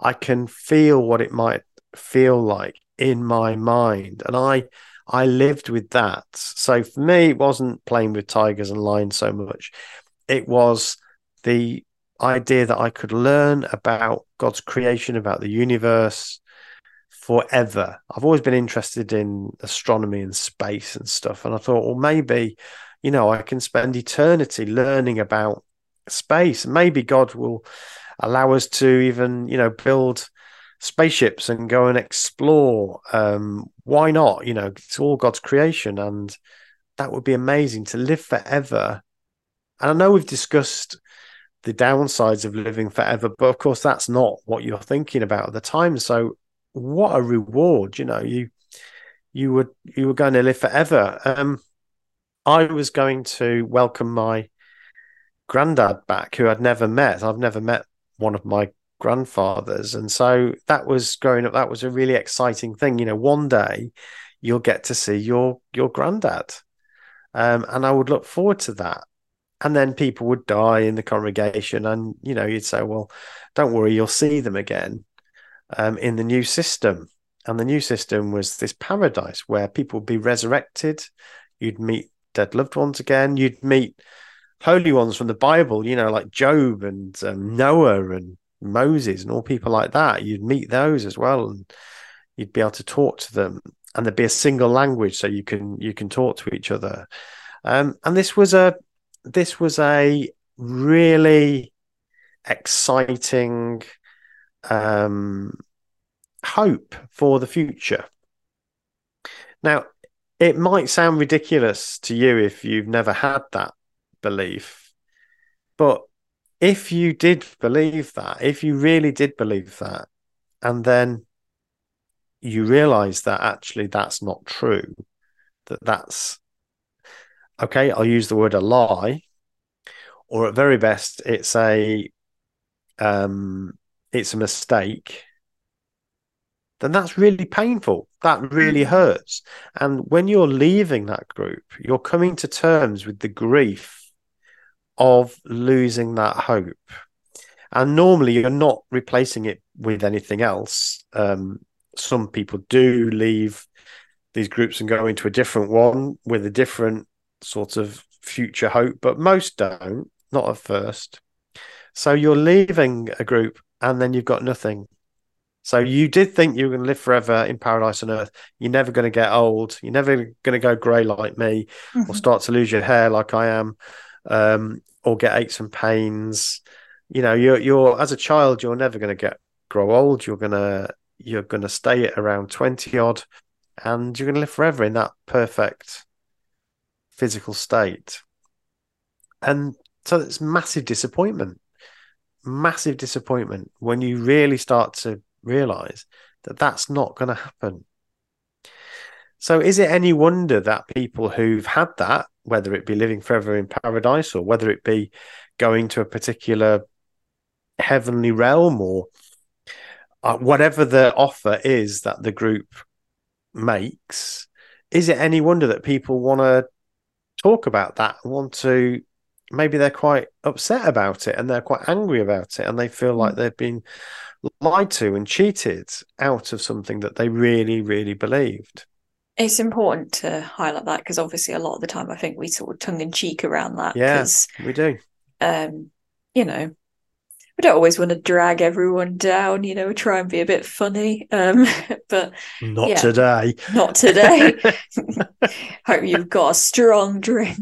I can feel what it might feel like in my mind, and I I lived with that. So for me, it wasn't playing with tigers and lions so much. It was the idea that I could learn about God's creation, about the universe forever. I've always been interested in astronomy and space and stuff. And I thought, well, maybe, you know, I can spend eternity learning about space. Maybe God will allow us to even, you know, build spaceships and go and explore. Um, why not? You know, it's all God's creation. And that would be amazing to live forever. And I know we've discussed the downsides of living forever, but of course, that's not what you're thinking about at the time. So, what a reward! You know, you you were you were going to live forever. Um, I was going to welcome my granddad back, who I'd never met. I've never met one of my grandfathers, and so that was growing up. That was a really exciting thing. You know, one day you'll get to see your your granddad, um, and I would look forward to that. And then people would die in the congregation, and you know, you'd say, "Well, don't worry, you'll see them again um, in the new system." And the new system was this paradise where people would be resurrected. You'd meet dead loved ones again. You'd meet holy ones from the Bible, you know, like Job and um, Noah and Moses and all people like that. You'd meet those as well, and you'd be able to talk to them. And there'd be a single language, so you can you can talk to each other. Um, and this was a this was a really exciting um, hope for the future. Now, it might sound ridiculous to you if you've never had that belief, but if you did believe that, if you really did believe that, and then you realize that actually that's not true, that that's okay, I'll use the word a lie, or at very best, it's a um, it's a mistake. Then that's really painful. That really hurts. And when you're leaving that group, you're coming to terms with the grief of losing that hope. And normally, you're not replacing it with anything else. Um, some people do leave these groups and go into a different one with a different sort of future hope, but most don't, not at first. So you're leaving a group and then you've got nothing. So you did think you were going to live forever in paradise on earth. You're never going to get old. You're never going to go grey like me Mhm. or start to lose your hair like I am um, or get aches and pains. You know, you're, you're as a child, you're never going to get grow old. You're to you're to stay at around 20 odd and you're to live forever in that perfect physical state. And so it's massive disappointment, massive disappointment when you really start to realize that that's not going to happen. So, is it any wonder that people who've had that, whether it be living forever in paradise or whether it be going to a particular heavenly realm or uh, whatever the offer is that the group makes, is it any wonder that people want to talk about that, want to maybe they're quite upset about it and they're quite angry about it and they feel like they've been lied to and cheated out of something that they really, really believed. It's important to highlight that because obviously a lot of the time I think we sort of tongue in cheek around that Yeah. We do. um, you know, we don't always want to drag everyone down, you know, try and be a bit funny. Um, but Not Yeah. today. not today. Hope you've got a strong drink.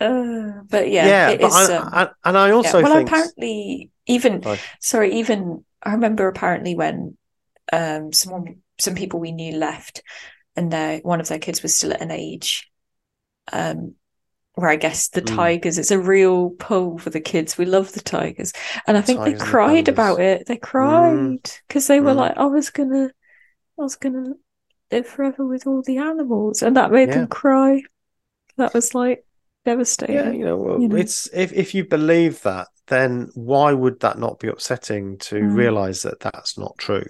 Uh, but yeah, Yeah, it but is, I, um, I, and I also yeah. Well, think apparently, even Sorry. sorry, even I remember apparently when um someone some people we knew left, and their one of their kids was still at an age um, where I guess the Mm. tigers, it's a real pull for the kids. We love the tigers. And I think Tigers they cried about it. They cried because they were Mm. like, I was gonna, I was gonna live forever with all the animals. And that made Yeah. them cry. That was like Yeah, devastating. you know, well, you know. it's if if you believe that, then why would that not be upsetting to Mm. realize that that's not true?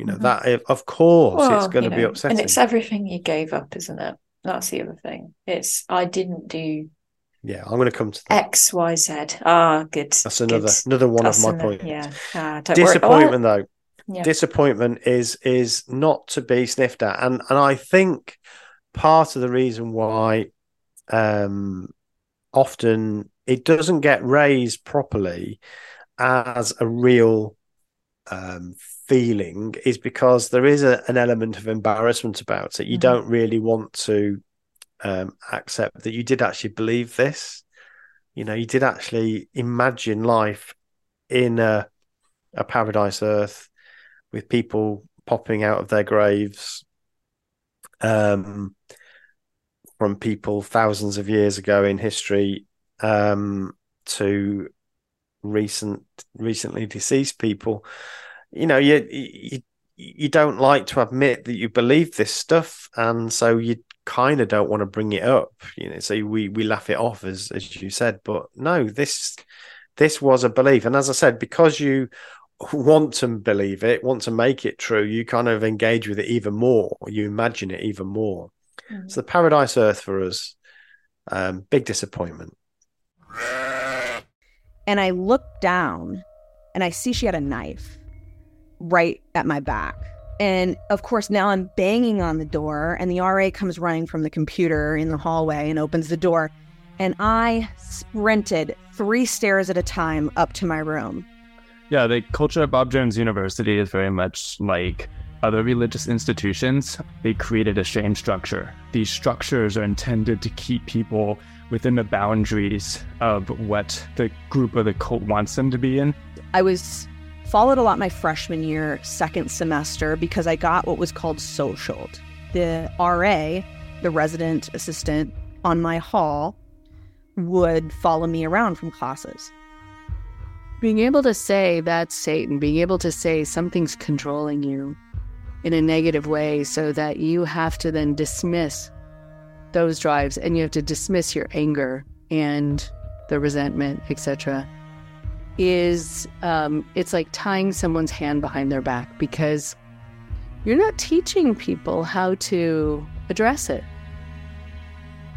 You know, Mhm. that of course it's Well, going you to be upsetting. And it's everything you gave up, isn't it? That's the other thing. It's I didn't do Yeah, I'm going to come to that. X, Y, Z. Ah, good. That's another good. another one That's of my points. Yeah. Ah, don't. Disappointment, though. Yeah. Disappointment is is not to be sniffed at, and and I think part of the reason why um often it doesn't get raised properly as a real um feeling is because there is a, an element of embarrassment about it. You Mhm. don't really want to um accept that you did actually believe this. You know, you did actually imagine life in a a paradise earth with people popping out of their graves um from people thousands of years ago in history um to recent recently deceased people you know you you you don't like to admit that you believe this stuff and so you kind of don't want to bring it up you know so we we laugh it off as as you said but no this this was a belief and as i said because you want to believe it want to make it true you kind of engage with it even more you imagine it even more. Mhm. so the paradise earth for us um big disappointment. And I look down and I see she had a knife right at my back. And of course, now I'm banging on the door, and the RA comes running from the computer in the hallway and opens the door. And I sprinted three stairs at a time up to my room. Yeah, the culture at Bob Jones University is very much like other religious institutions. They created a shame structure. These structures are intended to keep people within the boundaries of what the group or the cult wants them to be in. I was followed a lot my freshman year, second semester, because I got what was called socialed. The RA, the resident assistant on my hall, would follow me around from classes. Being able to say that's Satan, being able to say something's controlling you in a negative way so that you have to then dismiss those drives and you have to dismiss your anger and the resentment, etc. Is um, it's like tying someone's hand behind their back because you're not teaching people how to address it.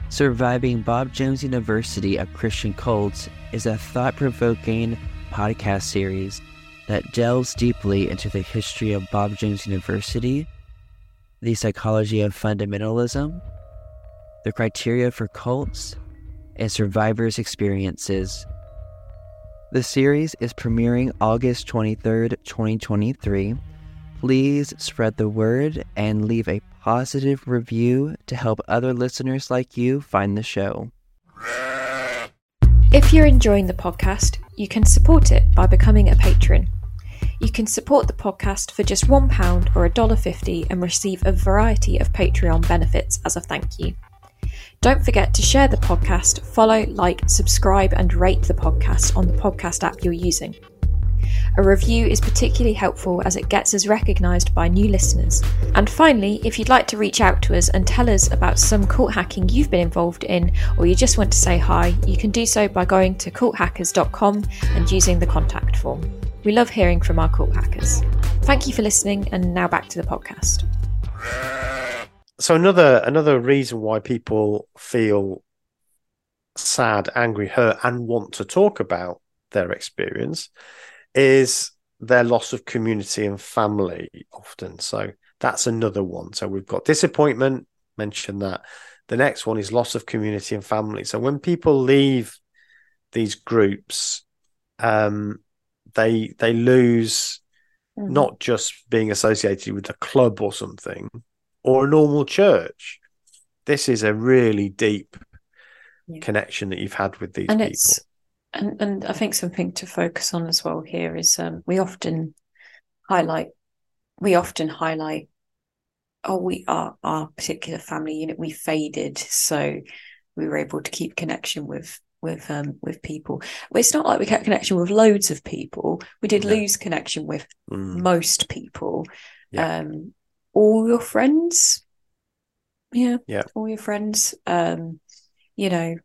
Surviving Bob Jones University of Christian Cults is a thought provoking podcast series that delves deeply into the history of Bob Jones University, the psychology of fundamentalism, the criteria for cults, and survivors' experiences. The series is premiering August 23rd, 2023. Please spread the word and leave a positive review to help other listeners like you find the show. If you're enjoying the podcast, you can support it by becoming a patron. You can support the podcast for just £1 or $1.50 and receive a variety of Patreon benefits as a thank you. Don't forget to share the podcast, follow, like, subscribe, and rate the podcast on the podcast app you're using. A review is particularly helpful as it gets us recognised by new listeners. And finally, if you'd like to reach out to us and tell us about some cult hacking you've been involved in, or you just want to say hi, you can do so by going to culthackers.com and using the contact form. We love hearing from our cult hackers. Thank you for listening, and now back to the podcast. So another another reason why people feel sad, angry, hurt, and want to talk about their experience is their loss of community and family often. So that's another one. So we've got disappointment, mention that. The next one is loss of community and family. So when people leave these groups, um, they they lose not just being associated with a club or something or a normal church. This is a really deep Yeah. connection that you've had with these and people. it's and and I think something to focus on as well here is um, we often highlight we often highlight oh, we are our particular family unit, we faded, so we were able to keep connection with with um with people. It's not like we kept connection with loads of people. We did No. lose connection with Mm. most people. Yeah. Um, all your friends, yeah, Yeah. all your friends. Um, you know,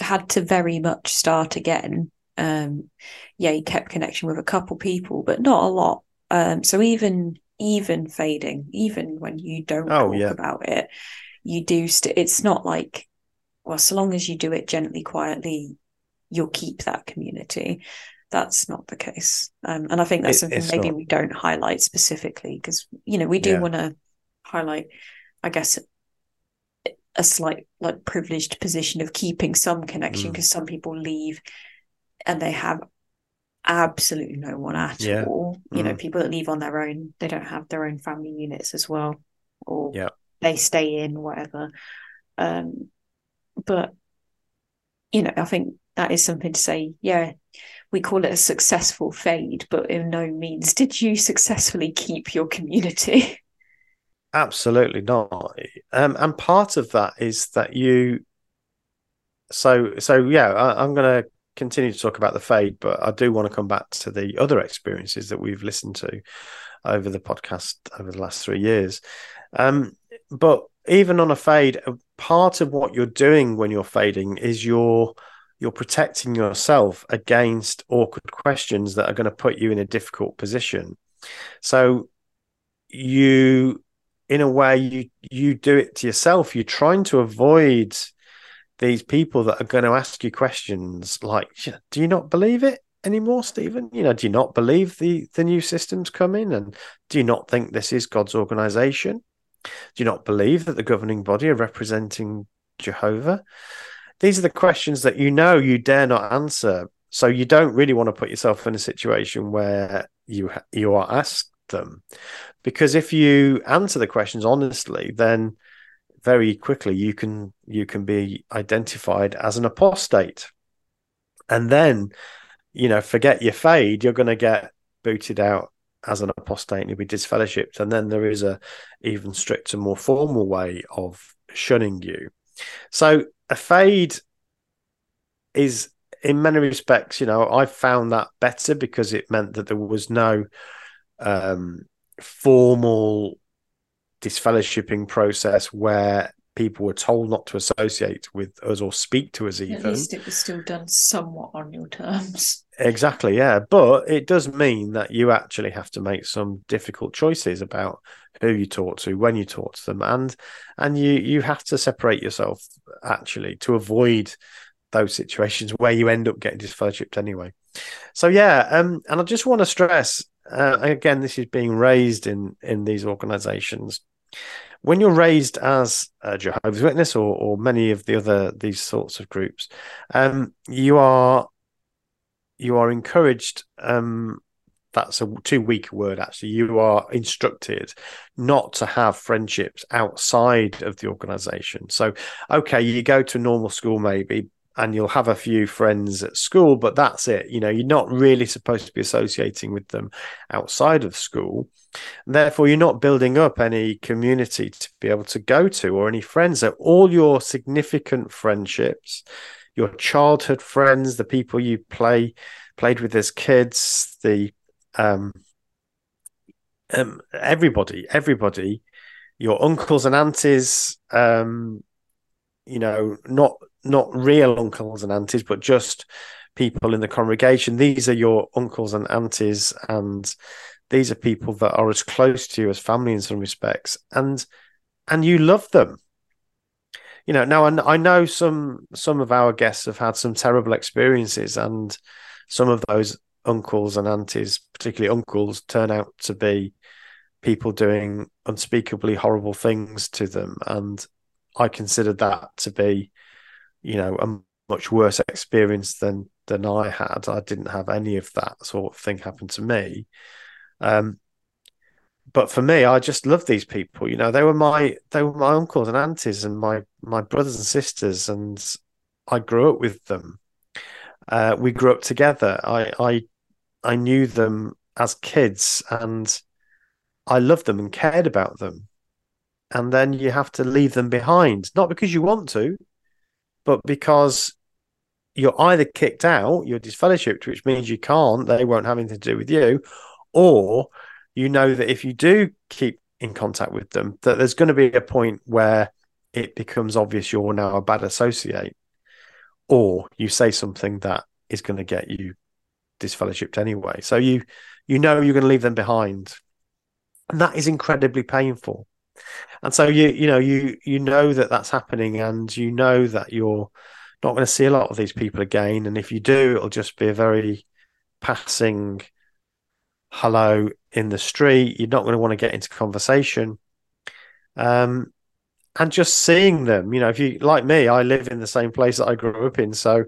had to very much start again. Um, yeah, you kept connection with a couple people, but not a lot. Um, so even even fading, even when you don't Oh, talk yeah. about it, you do. St- it's not like, well, so long as you do it gently, quietly, you'll keep that community. That's not the case, um, and I think that's It- something maybe not. we don't highlight specifically because you know we do Yeah. want to highlight, I guess, a slight like privileged position of keeping some connection Mm. because some people leave and they have absolutely no one at Yeah. all. You know, Mm. people that leave on their own, they don't have their own family units as well, or Yeah. they stay in, whatever. Um, but you know, I think that is something to say. Yeah, we call it a successful fade, but in no means did you successfully keep your community. Absolutely not. Um, and part of that is that you. So so yeah, I, I'm going to continue to talk about the fade, but I do want to come back to the other experiences that we've listened to over the podcast over the last three years. Um, but even on a fade, part of what you're doing when you're fading is you're you're protecting yourself against awkward questions that are going to put you in a difficult position. So you in a way you you do it to yourself. You're trying to avoid these people that are going to ask you questions like do you not believe it anymore stephen? You know do you not believe the the new systems coming and do you not think this is god's organization? Do you not believe that the governing body are representing jehovah these are the questions that you know you dare not answer. So you don't really want to put yourself in a situation where you you are asked them. Because if you answer the questions honestly then very quickly you can you can be identified as an apostate. And then you know forget your fade you're going to get booted out as an apostate and you'll be disfellowshipped. And then there is a even stricter more formal way of shunning you so a fade is in many respects you know i found that better because it meant that there was no um formal disfellowshipping process where people were told not to associate with us or speak to us even. At least it was still done somewhat on your terms. Exactly yeah but it does mean that you actually have to make some difficult choices about who you talk to when you talk to them and and you you have to separate yourself actually to avoid those situations where you end up getting disfellowshipped anyway. So yeah um and i just want to stress uh, again this is being raised in in these organizations. When you're raised as a jehovah's witness or or many of the other these sorts of groups um you are you are encouraged um that's a too weak word actually. You are instructed not to have friendships outside of the organization. So okay you go to normal school maybe and you'll have a few friends at school but that's it. You know you're not really supposed to be associating with them outside of school. Therefore you're not building up any community to be able to go to or any friends. So all your significant friendships your childhood friends the people you play played with as kids the um, um everybody everybody your uncles and aunties um you know not not real uncles and aunties but just people in the congregation. These are your uncles and aunties and these are people that are as close to you as family in some respects and and you love them you know now I, I know some some of our guests have had some terrible experiences and some of those uncles and aunties particularly uncles turn out to be people doing unspeakably horrible things to them. And i consider that to be you know a much worse experience than than i had. I didn't have any of that sort of thing happen to me. Um but for me i just love these people you know they were my they were my uncles and aunties and my my brothers and sisters and i grew up with them. Uh, we grew up together. I i i knew them as kids and i loved them and cared about them. And then you have to leave them behind, not because you want to, but because you're either kicked out, you're disfellowshipped, which means you can't, they won't have anything to do with you, or you know that if you do keep in contact with them, that there's going to be a point where it becomes obvious you're now a bad associate, or you say something that is going to get you disfellowshipped anyway. So you you know you're going to leave them behind, and that is incredibly painful. And so you you know you you know that that's happening, and you know that you're not going to see a lot of these people again. And if you do, it'll just be a very passing hello in the street. You're not going to want to get into conversation. Um, and just seeing them, you know, if you like me, I live in the same place that I grew up in, so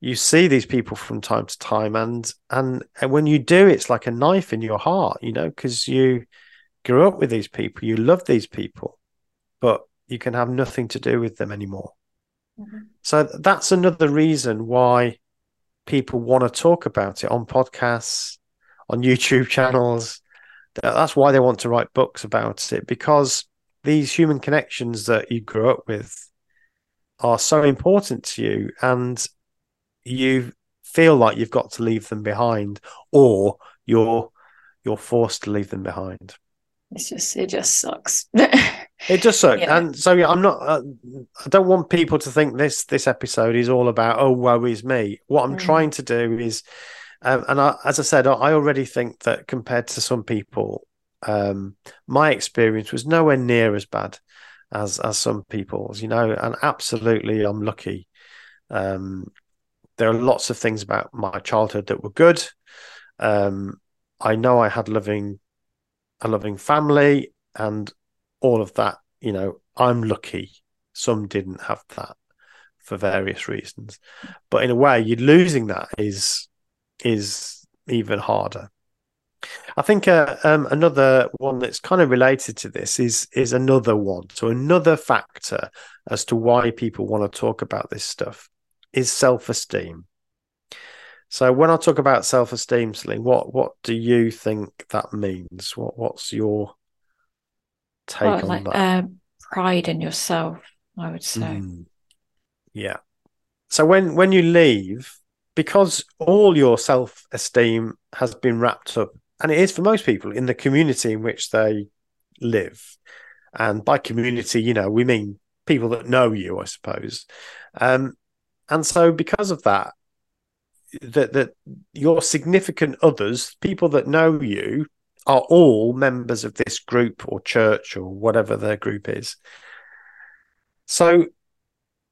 you see these people from time to time, and and, and when you do, it's like a knife in your heart, you know, because you grew up with these people, you love these people, but you can have nothing to do with them anymore. Mm-hmm. So that's another reason why people want to talk about it on podcasts, on YouTube channels. That's why they want to write books about it because these human connections that you grew up with are so important to you and you feel like you've got to leave them behind or you're you're forced to leave them behind it's just it just sucks it just sucks yeah. and so yeah i'm not uh, i don't want people to think this this episode is all about oh woe is me what i'm mm. trying to do is um, and I, as i said i already think that compared to some people um, my experience was nowhere near as bad as as some people's, you know, and absolutely I'm lucky. Um, there are lots of things about my childhood that were good. Um, I know I had loving a loving family and all of that, you know, I'm lucky. Some didn't have that for various reasons. But in a way, you're losing that is is even harder. I think uh, um, another one that's kind of related to this is is another one. So another factor as to why people want to talk about this stuff is self esteem. So when I talk about self esteem, Celine, what what do you think that means? What what's your take well, on like, that? Uh, pride in yourself, I would say. Mm. Yeah. So when when you leave, because all your self esteem has been wrapped up and it is for most people in the community in which they live. And by community, you know, we mean people that know you, I suppose. Um, and so, because of that, that that your significant others, people that know you, are all members of this group or church or whatever their group is. So,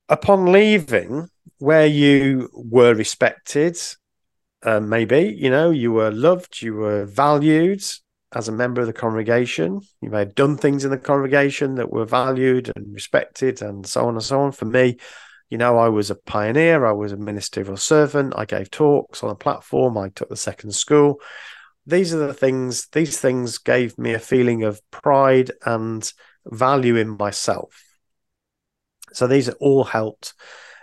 upon leaving, where you were respected uh, maybe you know you were loved, you were valued as a member of the congregation. You may have done things in the congregation that were valued and respected, and so on and so on. For me, you know, I was a pioneer. I was a ministerial servant. I gave talks on a platform. I took the second school. These are the things. These things gave me a feeling of pride and value in myself. So these are all helped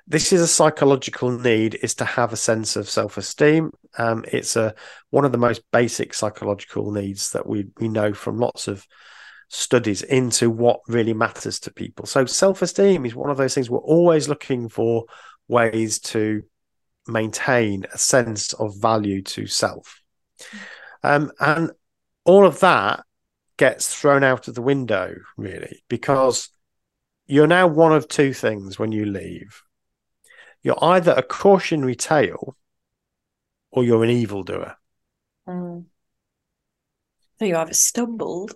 this is a psychological need is to have a sense of self-esteem. Um, it's a one of the most basic psychological needs that we we know from lots of studies into what really matters to people. So self-esteem is one of those things we're always looking for ways to maintain a sense of value to self. Um, and all of that gets thrown out of the window really because you're now one of two things when you leave you're either a cautionary tale or you're an evildoer. Mm. So you either stumbled.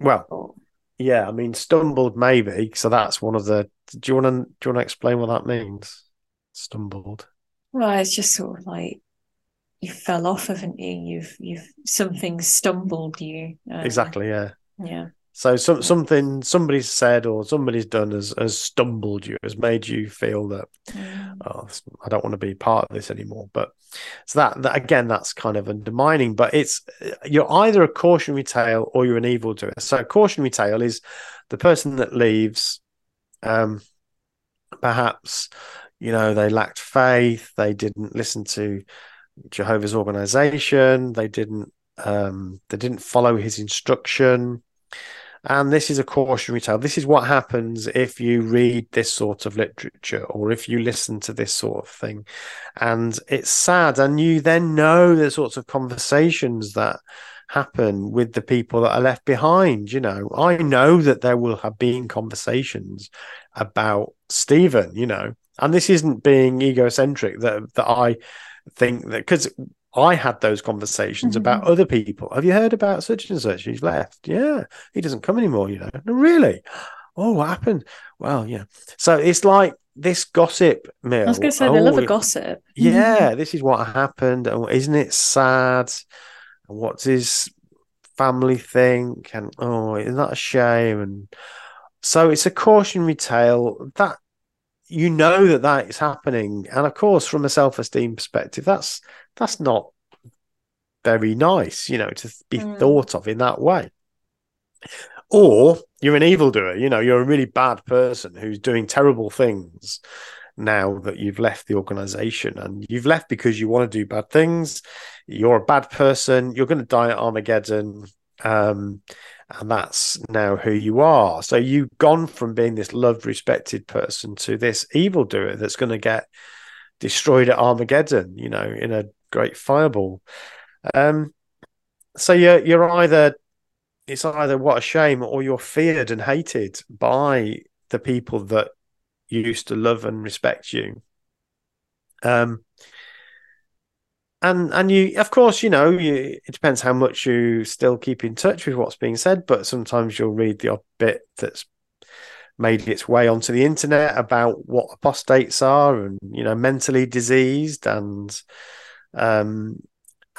well, or... yeah, I mean, stumbled maybe. So that's one of the. Do you want to? Do you want to explain what that means? Stumbled. Well, it's just sort of like you fell off, haven't you? You've you've something stumbled you. Uh, exactly. Yeah. Yeah. So some, something somebody's said or somebody's done has, has stumbled you, has made you feel that mm. oh, I don't want to be part of this anymore. But so that, that again, that's kind of undermining. But it's you're either a cautionary tale or you're an evildoer. So a cautionary tale is the person that leaves, um, perhaps you know they lacked faith, they didn't listen to Jehovah's organization, they didn't um, they didn't follow his instruction And this is a cautionary tale. This is what happens if you read this sort of literature or if you listen to this sort of thing. And it's sad. And you then know the sorts of conversations that happen with the people that are left behind. You know, I know that there will have been conversations about Stephen, you know, and this isn't being egocentric that, that I think that because I had those conversations mm-hmm. about other people. Have you heard about such and such? He's left. Yeah, he doesn't come anymore. You know, no, really. Oh, what happened? Well, yeah. So it's like this gossip mill. I was going to say oh, they love a oh, gossip. Yeah, this is what happened. And isn't it sad? And what's his family think? And oh, isn't that a shame? And so it's a cautionary tale that you know that that is happening. And of course, from a self-esteem perspective, that's that's not very nice, you know, to be mm. thought of in that way. Or you're an evildoer, you know, you're a really bad person who's doing terrible things now that you've left the organization and you've left because you want to do bad things. You're a bad person. You're going to die at Armageddon. Um, and that's now who you are. So you've gone from being this loved, respected person to this evildoer that's going to get destroyed at Armageddon, you know, in a great fireball. Um, so you're you're either it's either what a shame or you're feared and hated by the people that used to love and respect you. Um, and and you of course you know you, it depends how much you still keep in touch with what's being said but sometimes you'll read the odd bit that's made its way onto the internet about what apostates are and you know mentally diseased and um,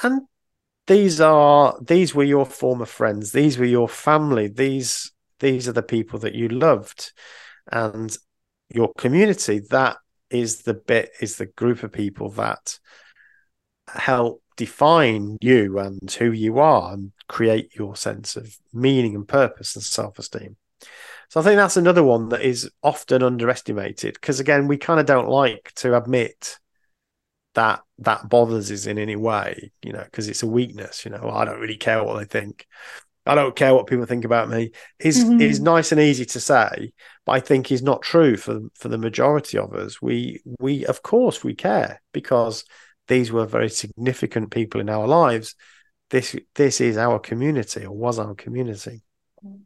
and these are these were your former friends. These were your family. These these are the people that you loved, and your community. That is the bit is the group of people that help define you and who you are and create your sense of meaning and purpose and self-esteem. So I think that's another one that is often underestimated because again we kind of don't like to admit that that bothers us in any way, you know, because it's a weakness. You know, I don't really care what they think. I don't care what people think about me. Is mm-hmm. is nice and easy to say, but I think is not true for for the majority of us. We we of course we care because these were very significant people in our lives. This this is our community or was our community. Mm.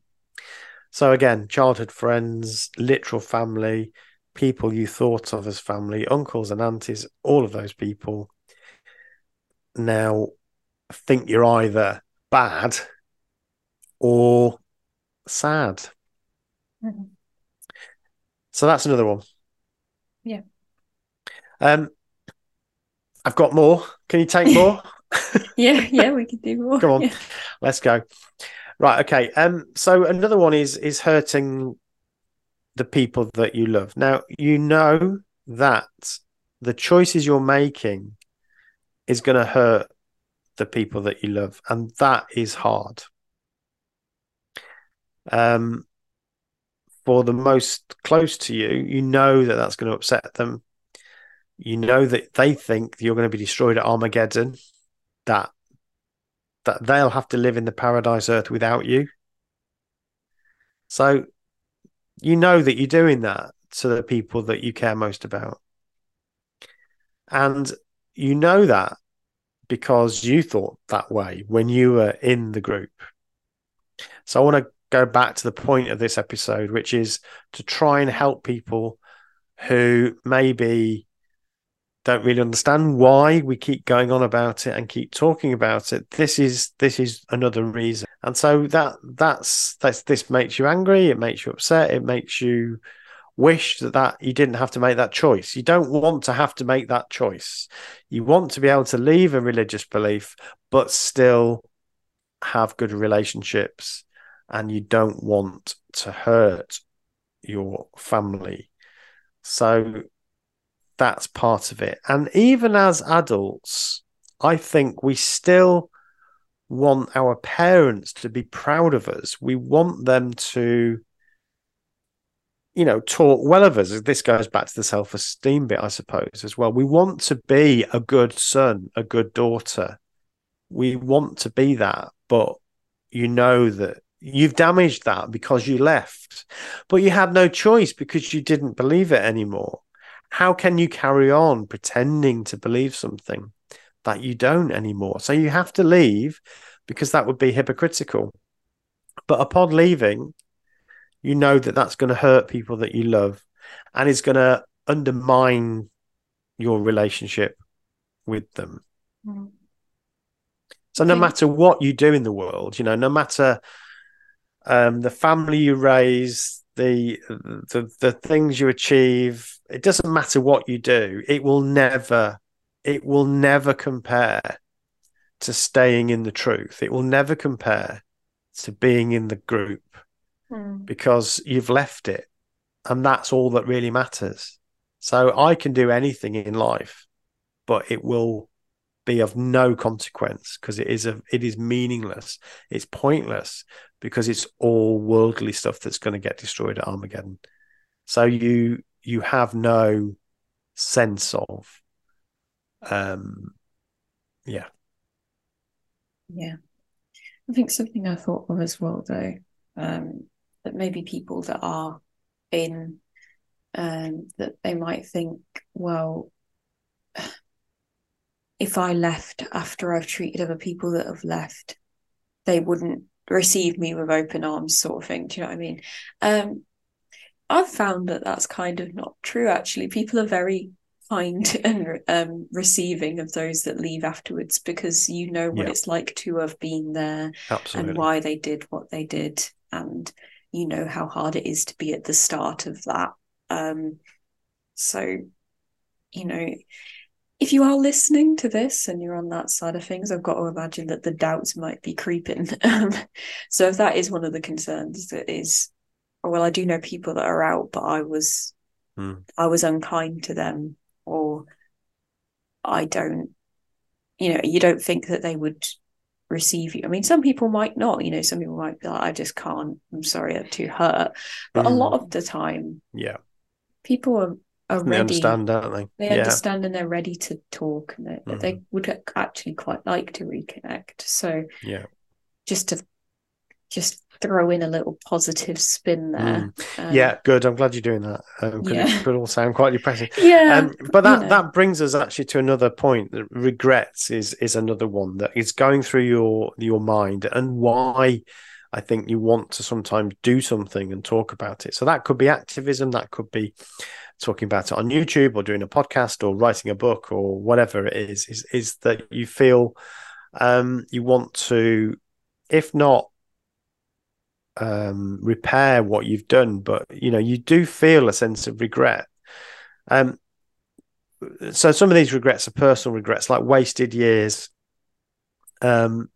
So again, childhood friends, literal family, people you thought of as family, uncles and aunties, all of those people now think you're either bad or sad. Mm-hmm. So that's another one. Yeah. Um, I've got more. Can you take more? yeah, yeah, we can do more. Come on, yeah. let's go. Right, okay. Um, so another one is is hurting the people that you love. Now, you know that the choices you're making is going to hurt the people that you love, and that is hard. Um, for the most close to you, you know that that's going to upset them. You know that they think you're going to be destroyed at Armageddon. That that they'll have to live in the paradise earth without you. So you know that you're doing that to the people that you care most about. And you know that because you thought that way when you were in the group. So I want to go back to the point of this episode, which is to try and help people who maybe don't really understand why we keep going on about it and keep talking about it. This is this is another reason. And so that that's that's this makes you angry, it makes you upset, it makes you wish that, that you didn't have to make that choice. You don't want to have to make that choice. You want to be able to leave a religious belief, but still have good relationships, and you don't want to hurt your family. So that's part of it. And even as adults, I think we still want our parents to be proud of us. We want them to, you know, talk well of us. This goes back to the self esteem bit, I suppose, as well. We want to be a good son, a good daughter. We want to be that, but you know that you've damaged that because you left, but you had no choice because you didn't believe it anymore. How can you carry on pretending to believe something that you don't anymore? So you have to leave because that would be hypocritical. But upon leaving, you know that that's going to hurt people that you love and it's going to undermine your relationship with them. Mm. So no matter what you do in the world, you know, no matter um, the family you raise, the, the the things you achieve, it doesn't matter what you do. It will never, it will never compare to staying in the truth. It will never compare to being in the group mm. because you've left it, and that's all that really matters. So I can do anything in life, but it will be of no consequence because it is a it is meaningless. It's pointless because it's all worldly stuff that's going to get destroyed at Armageddon. So you you have no sense of um yeah. Yeah. I think something I thought of as well though, um, that maybe people that are in um, that they might think, well, if I left after I've treated other people that have left, they wouldn't receive me with open arms, sort of thing. Do you know what I mean? Um, I've found that that's kind of not true. Actually, people are very kind and um, receiving of those that leave afterwards because you know what yeah. it's like to have been there Absolutely. and why they did what they did, and you know how hard it is to be at the start of that um, so, you know, if you are listening to this and you're on that side of things, I've got to imagine that the doubts might be creeping. Um, so if that is one of the concerns that is, well, I do know people that are out, but I was, hmm. I was unkind to them, or I don't, you know, you don't think that they would receive you. I mean, some people might not, you know, some people might be like, I just can't, I'm sorry, I'm too hurt. But mm. a lot of the time, yeah, people are, are ready. They understand, don't they? They yeah. understand and they're ready to talk and they, mm. they would actually quite like to reconnect. So yeah, just to just throw in a little positive spin there. Mm. Um, yeah, good. I'm glad you're doing that. Um, yeah. It could all sound quite depressing. Yeah. Um, but that, you know. that brings us actually to another point. That regrets is is another one that is going through your your mind and why I think you want to sometimes do something and talk about it. So that could be activism, that could be talking about it on YouTube or doing a podcast or writing a book or whatever it is, is, is that you feel um, you want to, if not um, repair what you've done, but you know, you do feel a sense of regret. Um, so some of these regrets are personal regrets, like wasted years. Um,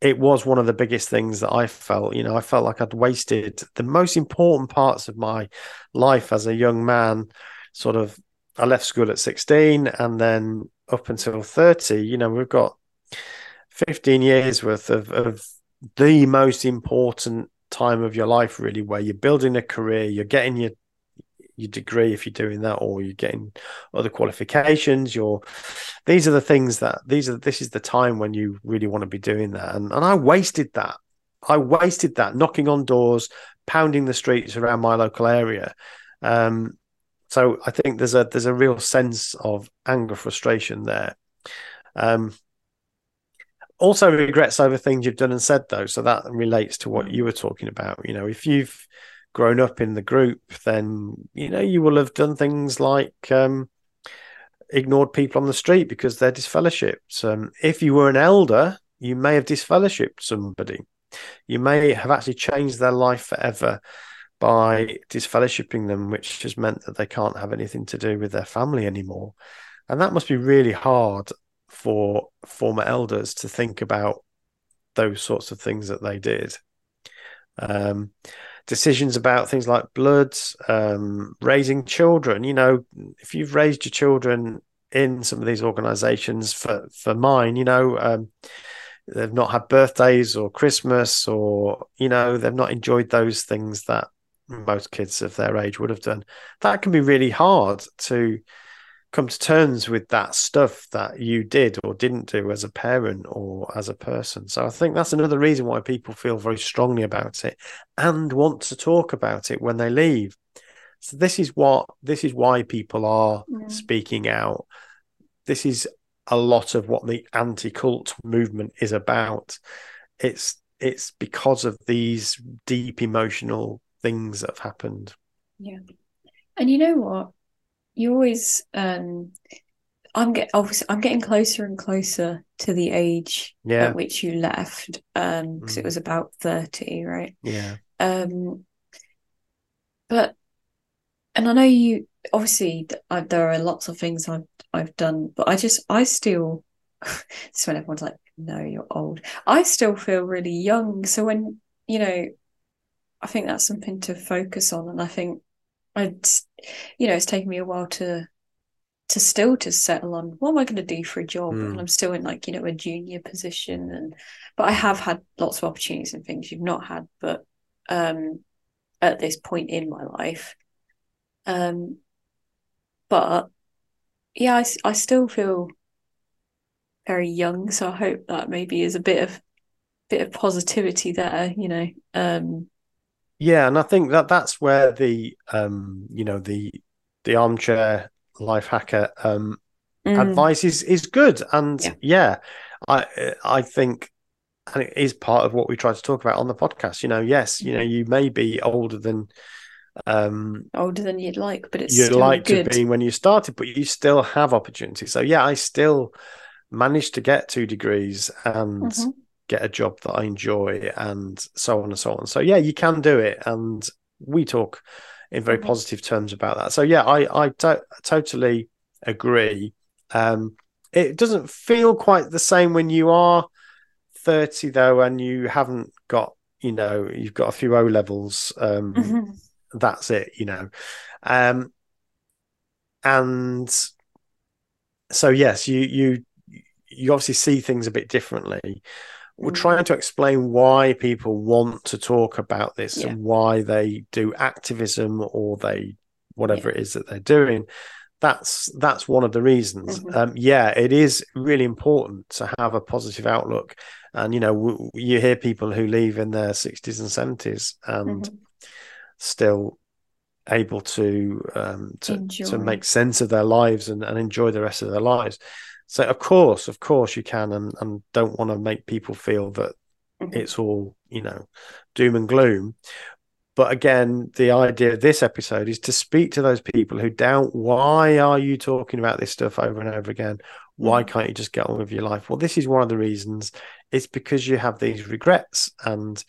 it was one of the biggest things that I felt. You know, I felt like I'd wasted the most important parts of my life as a young man. Sort of, I left school at 16 and then up until 30, you know, we've got 15 years worth of, of the most important time of your life, really, where you're building a career, you're getting your your degree if you're doing that or you're getting other qualifications you're these are the things that these are this is the time when you really want to be doing that. And, and i wasted that. I wasted that knocking on doors pounding the streets around my local area. Um, so i think there's a there's a real sense of anger frustration there. Um, also regrets over things you've done and said though. So that relates to what you were talking about. You know if you've grown up in the group, then you know you will have done things like um, ignored people on the street because they're disfellowshipped. Um, if you were an elder, you may have disfellowshipped somebody. You may have actually changed their life forever by disfellowshipping them, which has meant that they can't have anything to do with their family anymore. And that must be really hard for former elders to think about those sorts of things that they did. Um, decisions about things like blood, um, raising children. You know, if you've raised your children in some of these organizations, for, for mine, you know, um, they've not had birthdays or Christmas or, you know, they've not enjoyed those things that most kids of their age would have done. That can be really hard to come to terms with that stuff that you did or didn't do as a parent or as a person. So I think that's another reason why people feel very strongly about it and want to talk about it when they leave. So this is what this is why people are Yeah. speaking out. This is a lot of what the anti-cult movement is about. It's it's because of these deep emotional things that have happened. Yeah. And you know what? You always um I'm get obviously I'm getting closer and closer to the age Yeah, at which you left. Um, because it Mm. was about 30, right? yeah, Um, but and I know you obviously I, there are lots of things I've I've done, but I just I still it's when everyone's like, no, you're old. I still feel really young. So when you know, I think that's something to focus on, and I think I'd you know it's taken me a while to to still to settle on what am I going to do for a job, Mm. and I'm still in like you know a junior position, and but I have had lots of opportunities and things you've not had, but um at this point in my life. Um, but yeah, I I still feel very young, so I hope that maybe is a bit of bit of positivity there, you know. Um, yeah. And I think that that's where the um, you know, the the armchair life hacker um mm, advice is is good. And Yeah. yeah, I I think and it is part of what we try to talk about on the podcast. You know, yes, you know, you may be older than um older than you'd like, but it's you'd still like good. to be when you started, but you still have opportunities. So yeah, I still managed to get two degrees and Mhm. Get a job that I enjoy and so on and so on. So yeah, you can do it. And we talk in very Mhm. positive terms about that. So yeah, I I to- totally agree. Um, it doesn't feel quite the same when you are 30 though, and you haven't got, you know, you've got a few O levels. Um, Mhm. that's it, you know. Um, and so yes, you you you obviously see things a bit differently. We're Mm. trying to explain why people want to talk about this Yeah. and why they do activism or they whatever it is that they're doing. That's that's one of the reasons. Mhm. Um, yeah, it is really important to have a positive outlook. And you know, w- you hear people who leave in their sixties and seventies and Mhm. still able to um to, to make sense of their lives and, and enjoy the rest of their lives so of course of course you can and, and don't want to make people feel that Mhm. it's all you know doom and gloom but again the idea of this episode is to speak to those people who doubt why are you talking about this stuff over and over again why Mhm. can't you just get on with your life well this is one of the reasons it's because you have these regrets and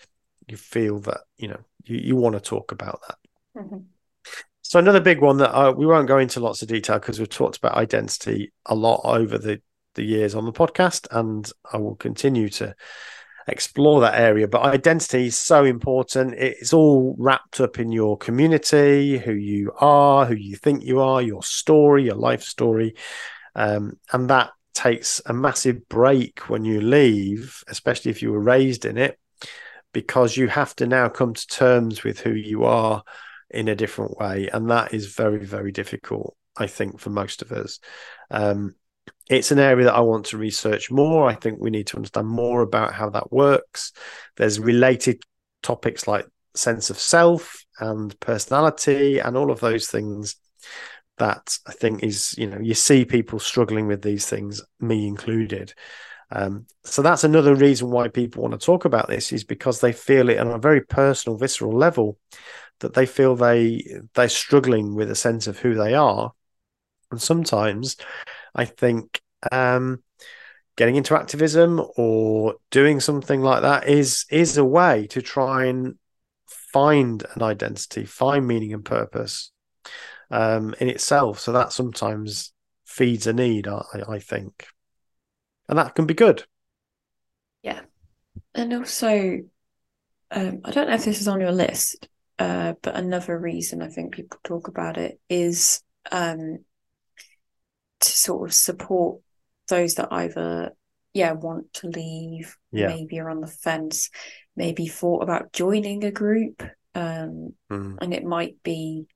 you feel that you know you, you want to talk about that Mhm. So another big one that uh, we won't go into lots of detail because we've talked about identity a lot over the the years on the podcast, and I will continue to explore that area. But identity is so important. It's all wrapped up in your community, who you are, who you think you are, your story, your life story, um, and that takes a massive break when you leave, especially if you were raised in it, because you have to now come to terms with who you are in a different way. And that is very, very difficult, I think, for most of us. Um, it's an area that I want to research more. I think we need to understand more about how that works. There's related topics like sense of self and personality and all of those things that I think is, you know, you see people struggling with these things, me included. Um, so that's another reason why people want to talk about this is because they feel it on a very personal, visceral level that they feel they they're struggling with a sense of who they are, and sometimes I think um, getting into activism or doing something like that is is a way to try and find an identity, find meaning and purpose um, in itself. So that sometimes feeds a need, I, I think, and that can be good. Yeah, and also, um, I don't know if this is on your list, uh, but another reason I think people talk about it is um, to sort of support those that either, yeah, want to leave, Yeah. maybe are on the fence, maybe thought about joining a group, um, Mm. and it might be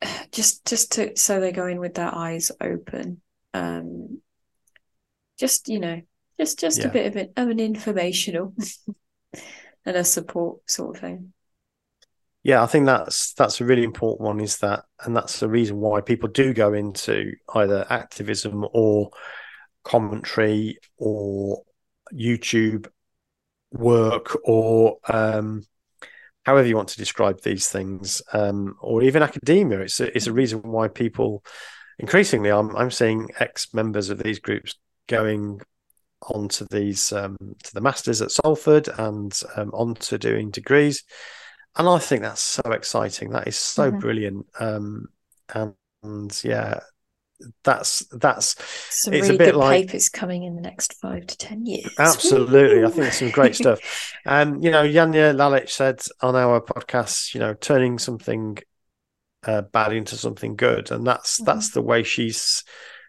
just just to so they go in with their eyes open. Um, just you know, just just Yeah. a bit of an of an informational and a support sort of thing. Yeah, I think that's that's a really important one. Is that, and that's the reason why people do go into either activism or commentary or YouTube work or um, however you want to describe these things, um, or even academia. It's a, it's a reason why people increasingly I'm I'm seeing ex members of these groups going on to these um, to the masters at Salford and um, on to doing degrees and I think that's so exciting. That is so Mhm. brilliant. Um, and, and yeah, that's that's Some It's a bit good like- papers coming in the next five to ten years. absolutely. I think there's some great stuff. Um, you know, Janja Lalich said on our podcast, you know, turning something uh, bad into something good, and that's that's the way she's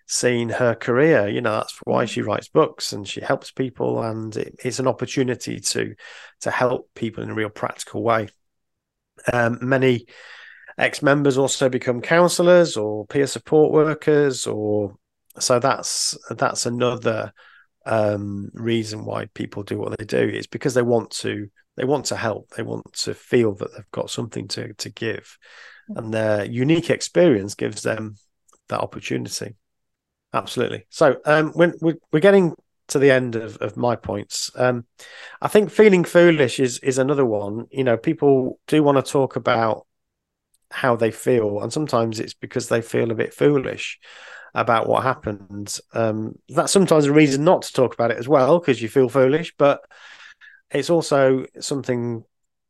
seen her career. You know, that's why she writes books and she helps people, and it, it's an opportunity to to help people in a real practical way. Um, many ex-members also become counsellors or peer support workers, or so that's that's another um, reason why people do what they do. is because they want to they want to help. They want to feel that they've got something to to give, and their unique experience gives them that opportunity. Absolutely. So um, when we're, we're getting to the end of, of my points, um, I think feeling foolish is is another one. You know, people do want to talk about how they feel, and sometimes it's because they feel a bit foolish about what happened. Um, that's sometimes a reason not to talk about it as well because you feel foolish, but it's also something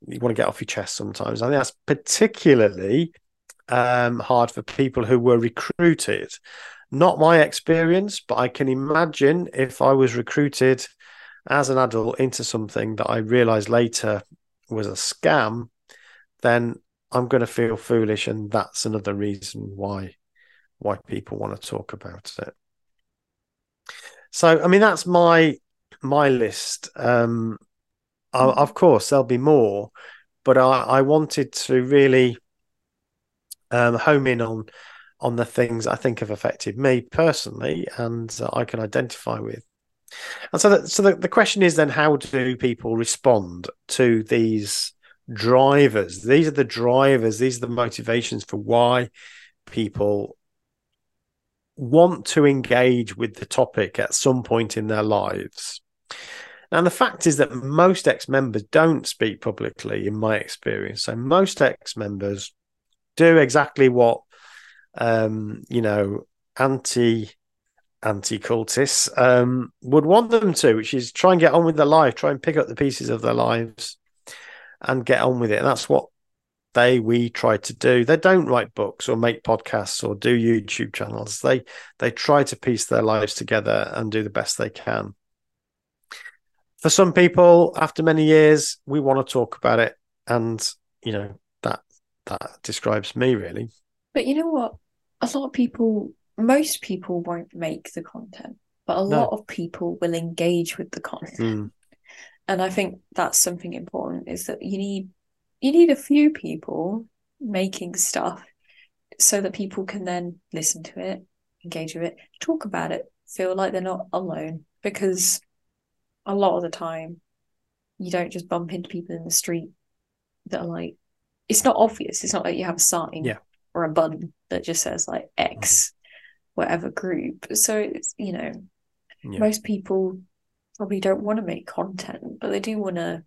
you want to get off your chest sometimes. I think that's particularly um, hard for people who were recruited. Not my experience, but I can imagine if I was recruited as an adult into something that I realized later was a scam, then I'm going to feel foolish, and that's another reason why why people want to talk about it. So, I mean, that's my my list. Um, I, of course, there'll be more, but I, I wanted to really um, home in on on the things I think have affected me personally, and I can identify with. And so, that, so the, the question is then, how do people respond to these drivers? These are the drivers. These are the motivations for why people want to engage with the topic at some point in their lives. And the fact is that most ex members don't speak publicly, in my experience. So most ex members do exactly what, um, you know, anti anti cultists um, would want them to, which is try and get on with their life, try and pick up the pieces of their lives and get on with it. And that's what they we try to do. They don't write books or make podcasts or do YouTube channels. They they try to piece their lives together and do the best they can. For some people, after many years, we want to talk about it, and you know that that describes me really. But you know what? A lot of people, most people won't make the content, but a No. lot of people will engage with the content. Mm, And I think that's something important is that you need you need a few people making stuff so that people can then listen to it, engage with it, talk about it, feel like they're not alone. Because a lot of the time you don't just bump into people in the street that are like it's not obvious. It's not like you have a sign Yeah. Or a button that just says like X whatever group. So it's you know, Yeah. most people probably don't want to make content, but they do want to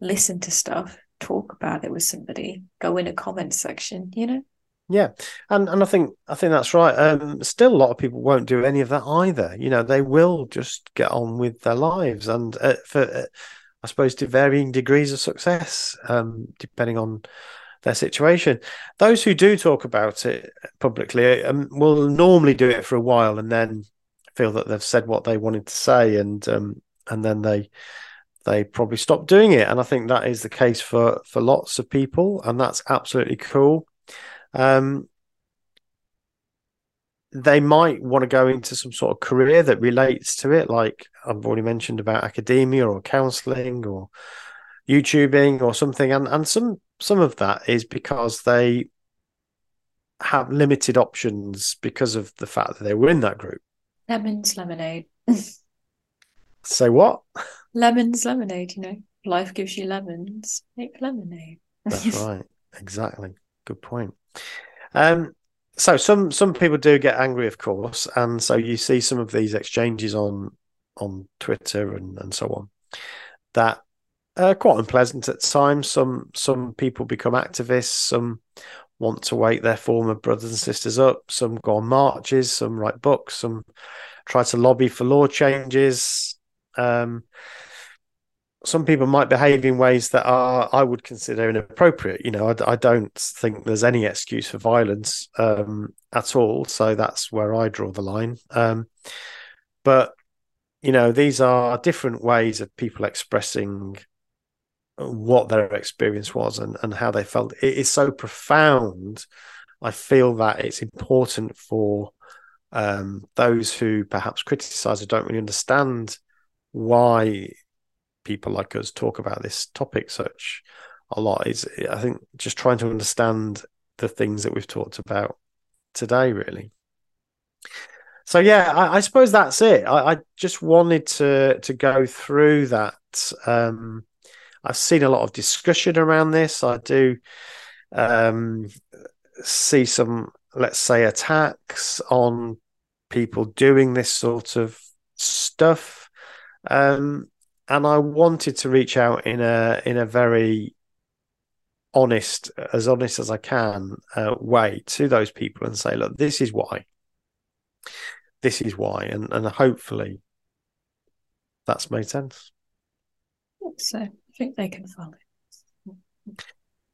listen to stuff, talk about it with somebody, go in a comment section, you know? Yeah, and and I think I think that's right. Um, still, a lot of people won't do any of that either. You know, they will just get on with their lives, and uh, for uh, I suppose to varying degrees of success, um, depending on their situation. Those who do talk about it publicly um, will normally do it for a while, and then feel that they've said what they wanted to say, and um, and then they they probably stop doing it. And I think that is the case for for lots of people, and that's absolutely cool. Um, they might want to go into some sort of career that relates to it, like I've already mentioned about academia or counselling or YouTubing or something, and and some some of that is because they have limited options because of the fact that they were in that group. Lemons, lemonade. Say what? lemons, lemonade. You know, life gives you lemons. Make lemonade. That's right. Exactly. Good point. Um, so some some people do get angry, of course, and so you see some of these exchanges on on Twitter and, and so on that are quite unpleasant at times. Some some people become activists. Some want to wake their former brothers and sisters up. Some go on marches. Some write books. Some try to lobby for law changes. Um, some people might behave in ways that are I would consider inappropriate. You know, I, I don't think there's any excuse for violence um, at all. So that's where I draw the line. Um, but you know, these are different ways of people expressing what their experience was and, and how they felt. It is so profound. I feel that it's important for um, those who perhaps criticize or don't really understand why people like us talk about this topic such a lot is I think just trying to understand the things that we've talked about today, really. So yeah, I, I suppose that's it. I, I, just wanted to to go through that. Um, I've seen a lot of discussion around this. I do um, see some, let's say, attacks on people doing this sort of stuff. Um, and I wanted to reach out in a in a very honest, as honest as I can uh, way to those people and say, look, this is why. This is why, and and hopefully that's made sense. So I think they can follow.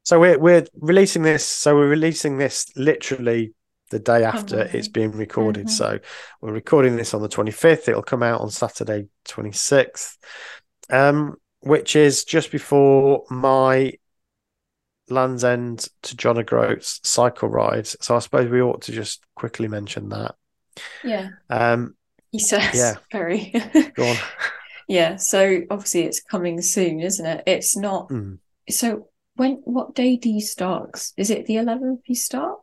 So we're we're releasing this. So we're releasing this literally the day after it's being recorded. Mhm. So we're recording this on the 25th. It'll come out on Saturday, 26th, um, which is just before my Land's End to John O'Groats cycle ride. So I suppose we ought to just quickly mention that. Yeah, Um, he says. Yeah. Very. go on. yeah. So obviously it's coming soon, isn't it? It's not. Mm. So when? What day do you start? Is it the eleventh you start,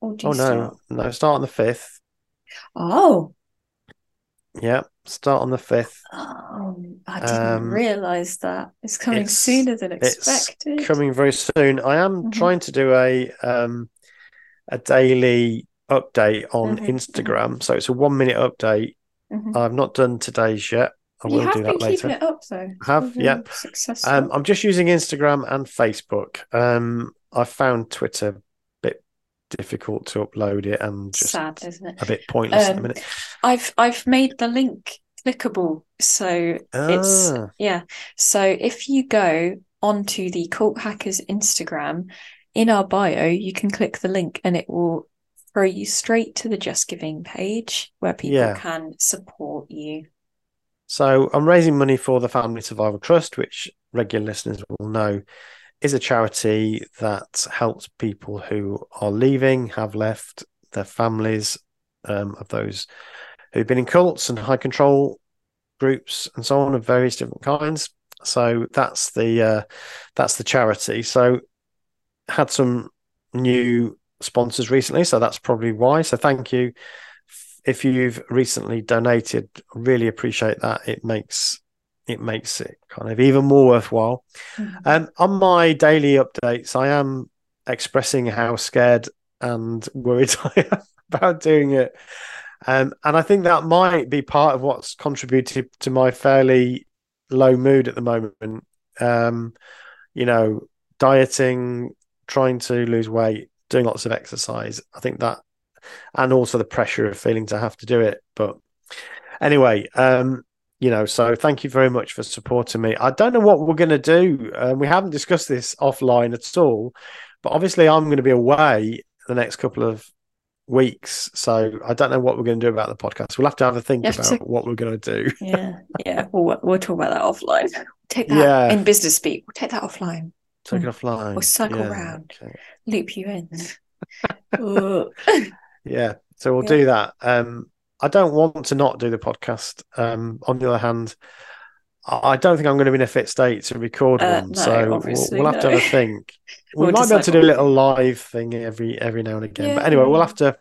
or do you Oh no, start? no, start on the 5th. Oh, Yeah, start on the 5th. oh, I didn't Um, realize that it's coming it's- sooner than expected. It's coming very soon. I am Mhm. trying to do a um a daily update on Mhm, Instagram. So it's a one minute update. Mhm. I've not done today's yet. I will do that later. keeping it up though. Have, been yeah. Successful. Um, I'm just using Instagram and Facebook. Um, I found Twitter a bit difficult to upload it and just Sad, isn't it? a bit pointless at the Um, minute. I've I've made the link clickable, so it's Ah, yeah. So if you go onto the Cult Hackers Instagram, in our bio, you can click the link and it will throw you straight to the Just Giving page where people Yeah. can support you. So I'm raising money for the Family Survival Trust, which regular listeners will know is a charity that helps people who are leaving, have left their families um, of those who've been in cults and high control groups and so on of various different kinds. So that's the uh, that's the charity. So had some new sponsors recently, so that's probably why. So thank you if you've recently donated. Really appreciate that. It makes it makes it kind of even more worthwhile. Mhm. Um, on my daily updates, I am expressing how scared and worried I am about doing it. Um, and I think that might be part of what's contributed to my fairly low mood at the moment. Um, you know, dieting, trying to lose weight, doing lots of exercise. I think that, and also the pressure of feeling to have to do it. But anyway, um, you know, so thank you very much for supporting me. I don't know what we're going to do. Um, we haven't discussed this offline at all, but obviously I'm going to be away the next couple of weeks. So I don't know what we're going to do about the podcast. We'll have to have a think have about to- what we're going to do. Yeah, yeah. We'll we'll talk about that offline. Take that Yeah. in business speak. We'll take that offline. Take it offline. Or cycle Yeah, round. okay. Loop you in. Yeah, so we'll Yeah. do that. Um, I don't want to not do the podcast. Um, on the other hand, I don't think I'm going to be in a fit state to record Uh, one, no, so we'll, we'll have to have a think. We We'll might be able to do a little live thing every every now and again. But anyway, we'll have to.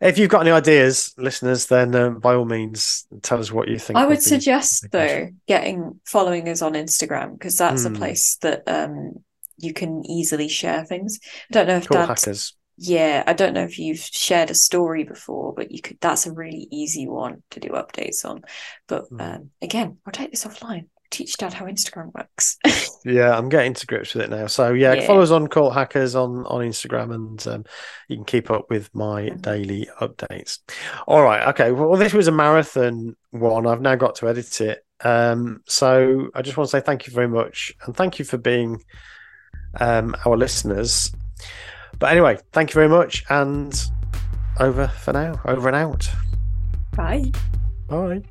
If you've got any ideas, listeners, then um, by all means, tell us what you think. I would suggest though getting following us on Instagram because that's Hmm. a place that um you can easily share things. I don't know if Cool Dad hackers. Yeah, I don't know if you've shared a story before, but you could that's a really easy one to do updates on. But Hmm. um again, i'll take this offline. Teach Dad how Instagram works. Yeah, I'm getting to grips with it now. So yeah, Yeah. follow us on Cult Hackers on on Instagram, and um, you can keep up with my daily updates. All right, okay. Well, this was a marathon one. I've now got to edit it. Um, so I just want to say thank you very much, and thank you for being um, our listeners. But anyway, thank you very much, and over for now. Over and out. Bye. Bye.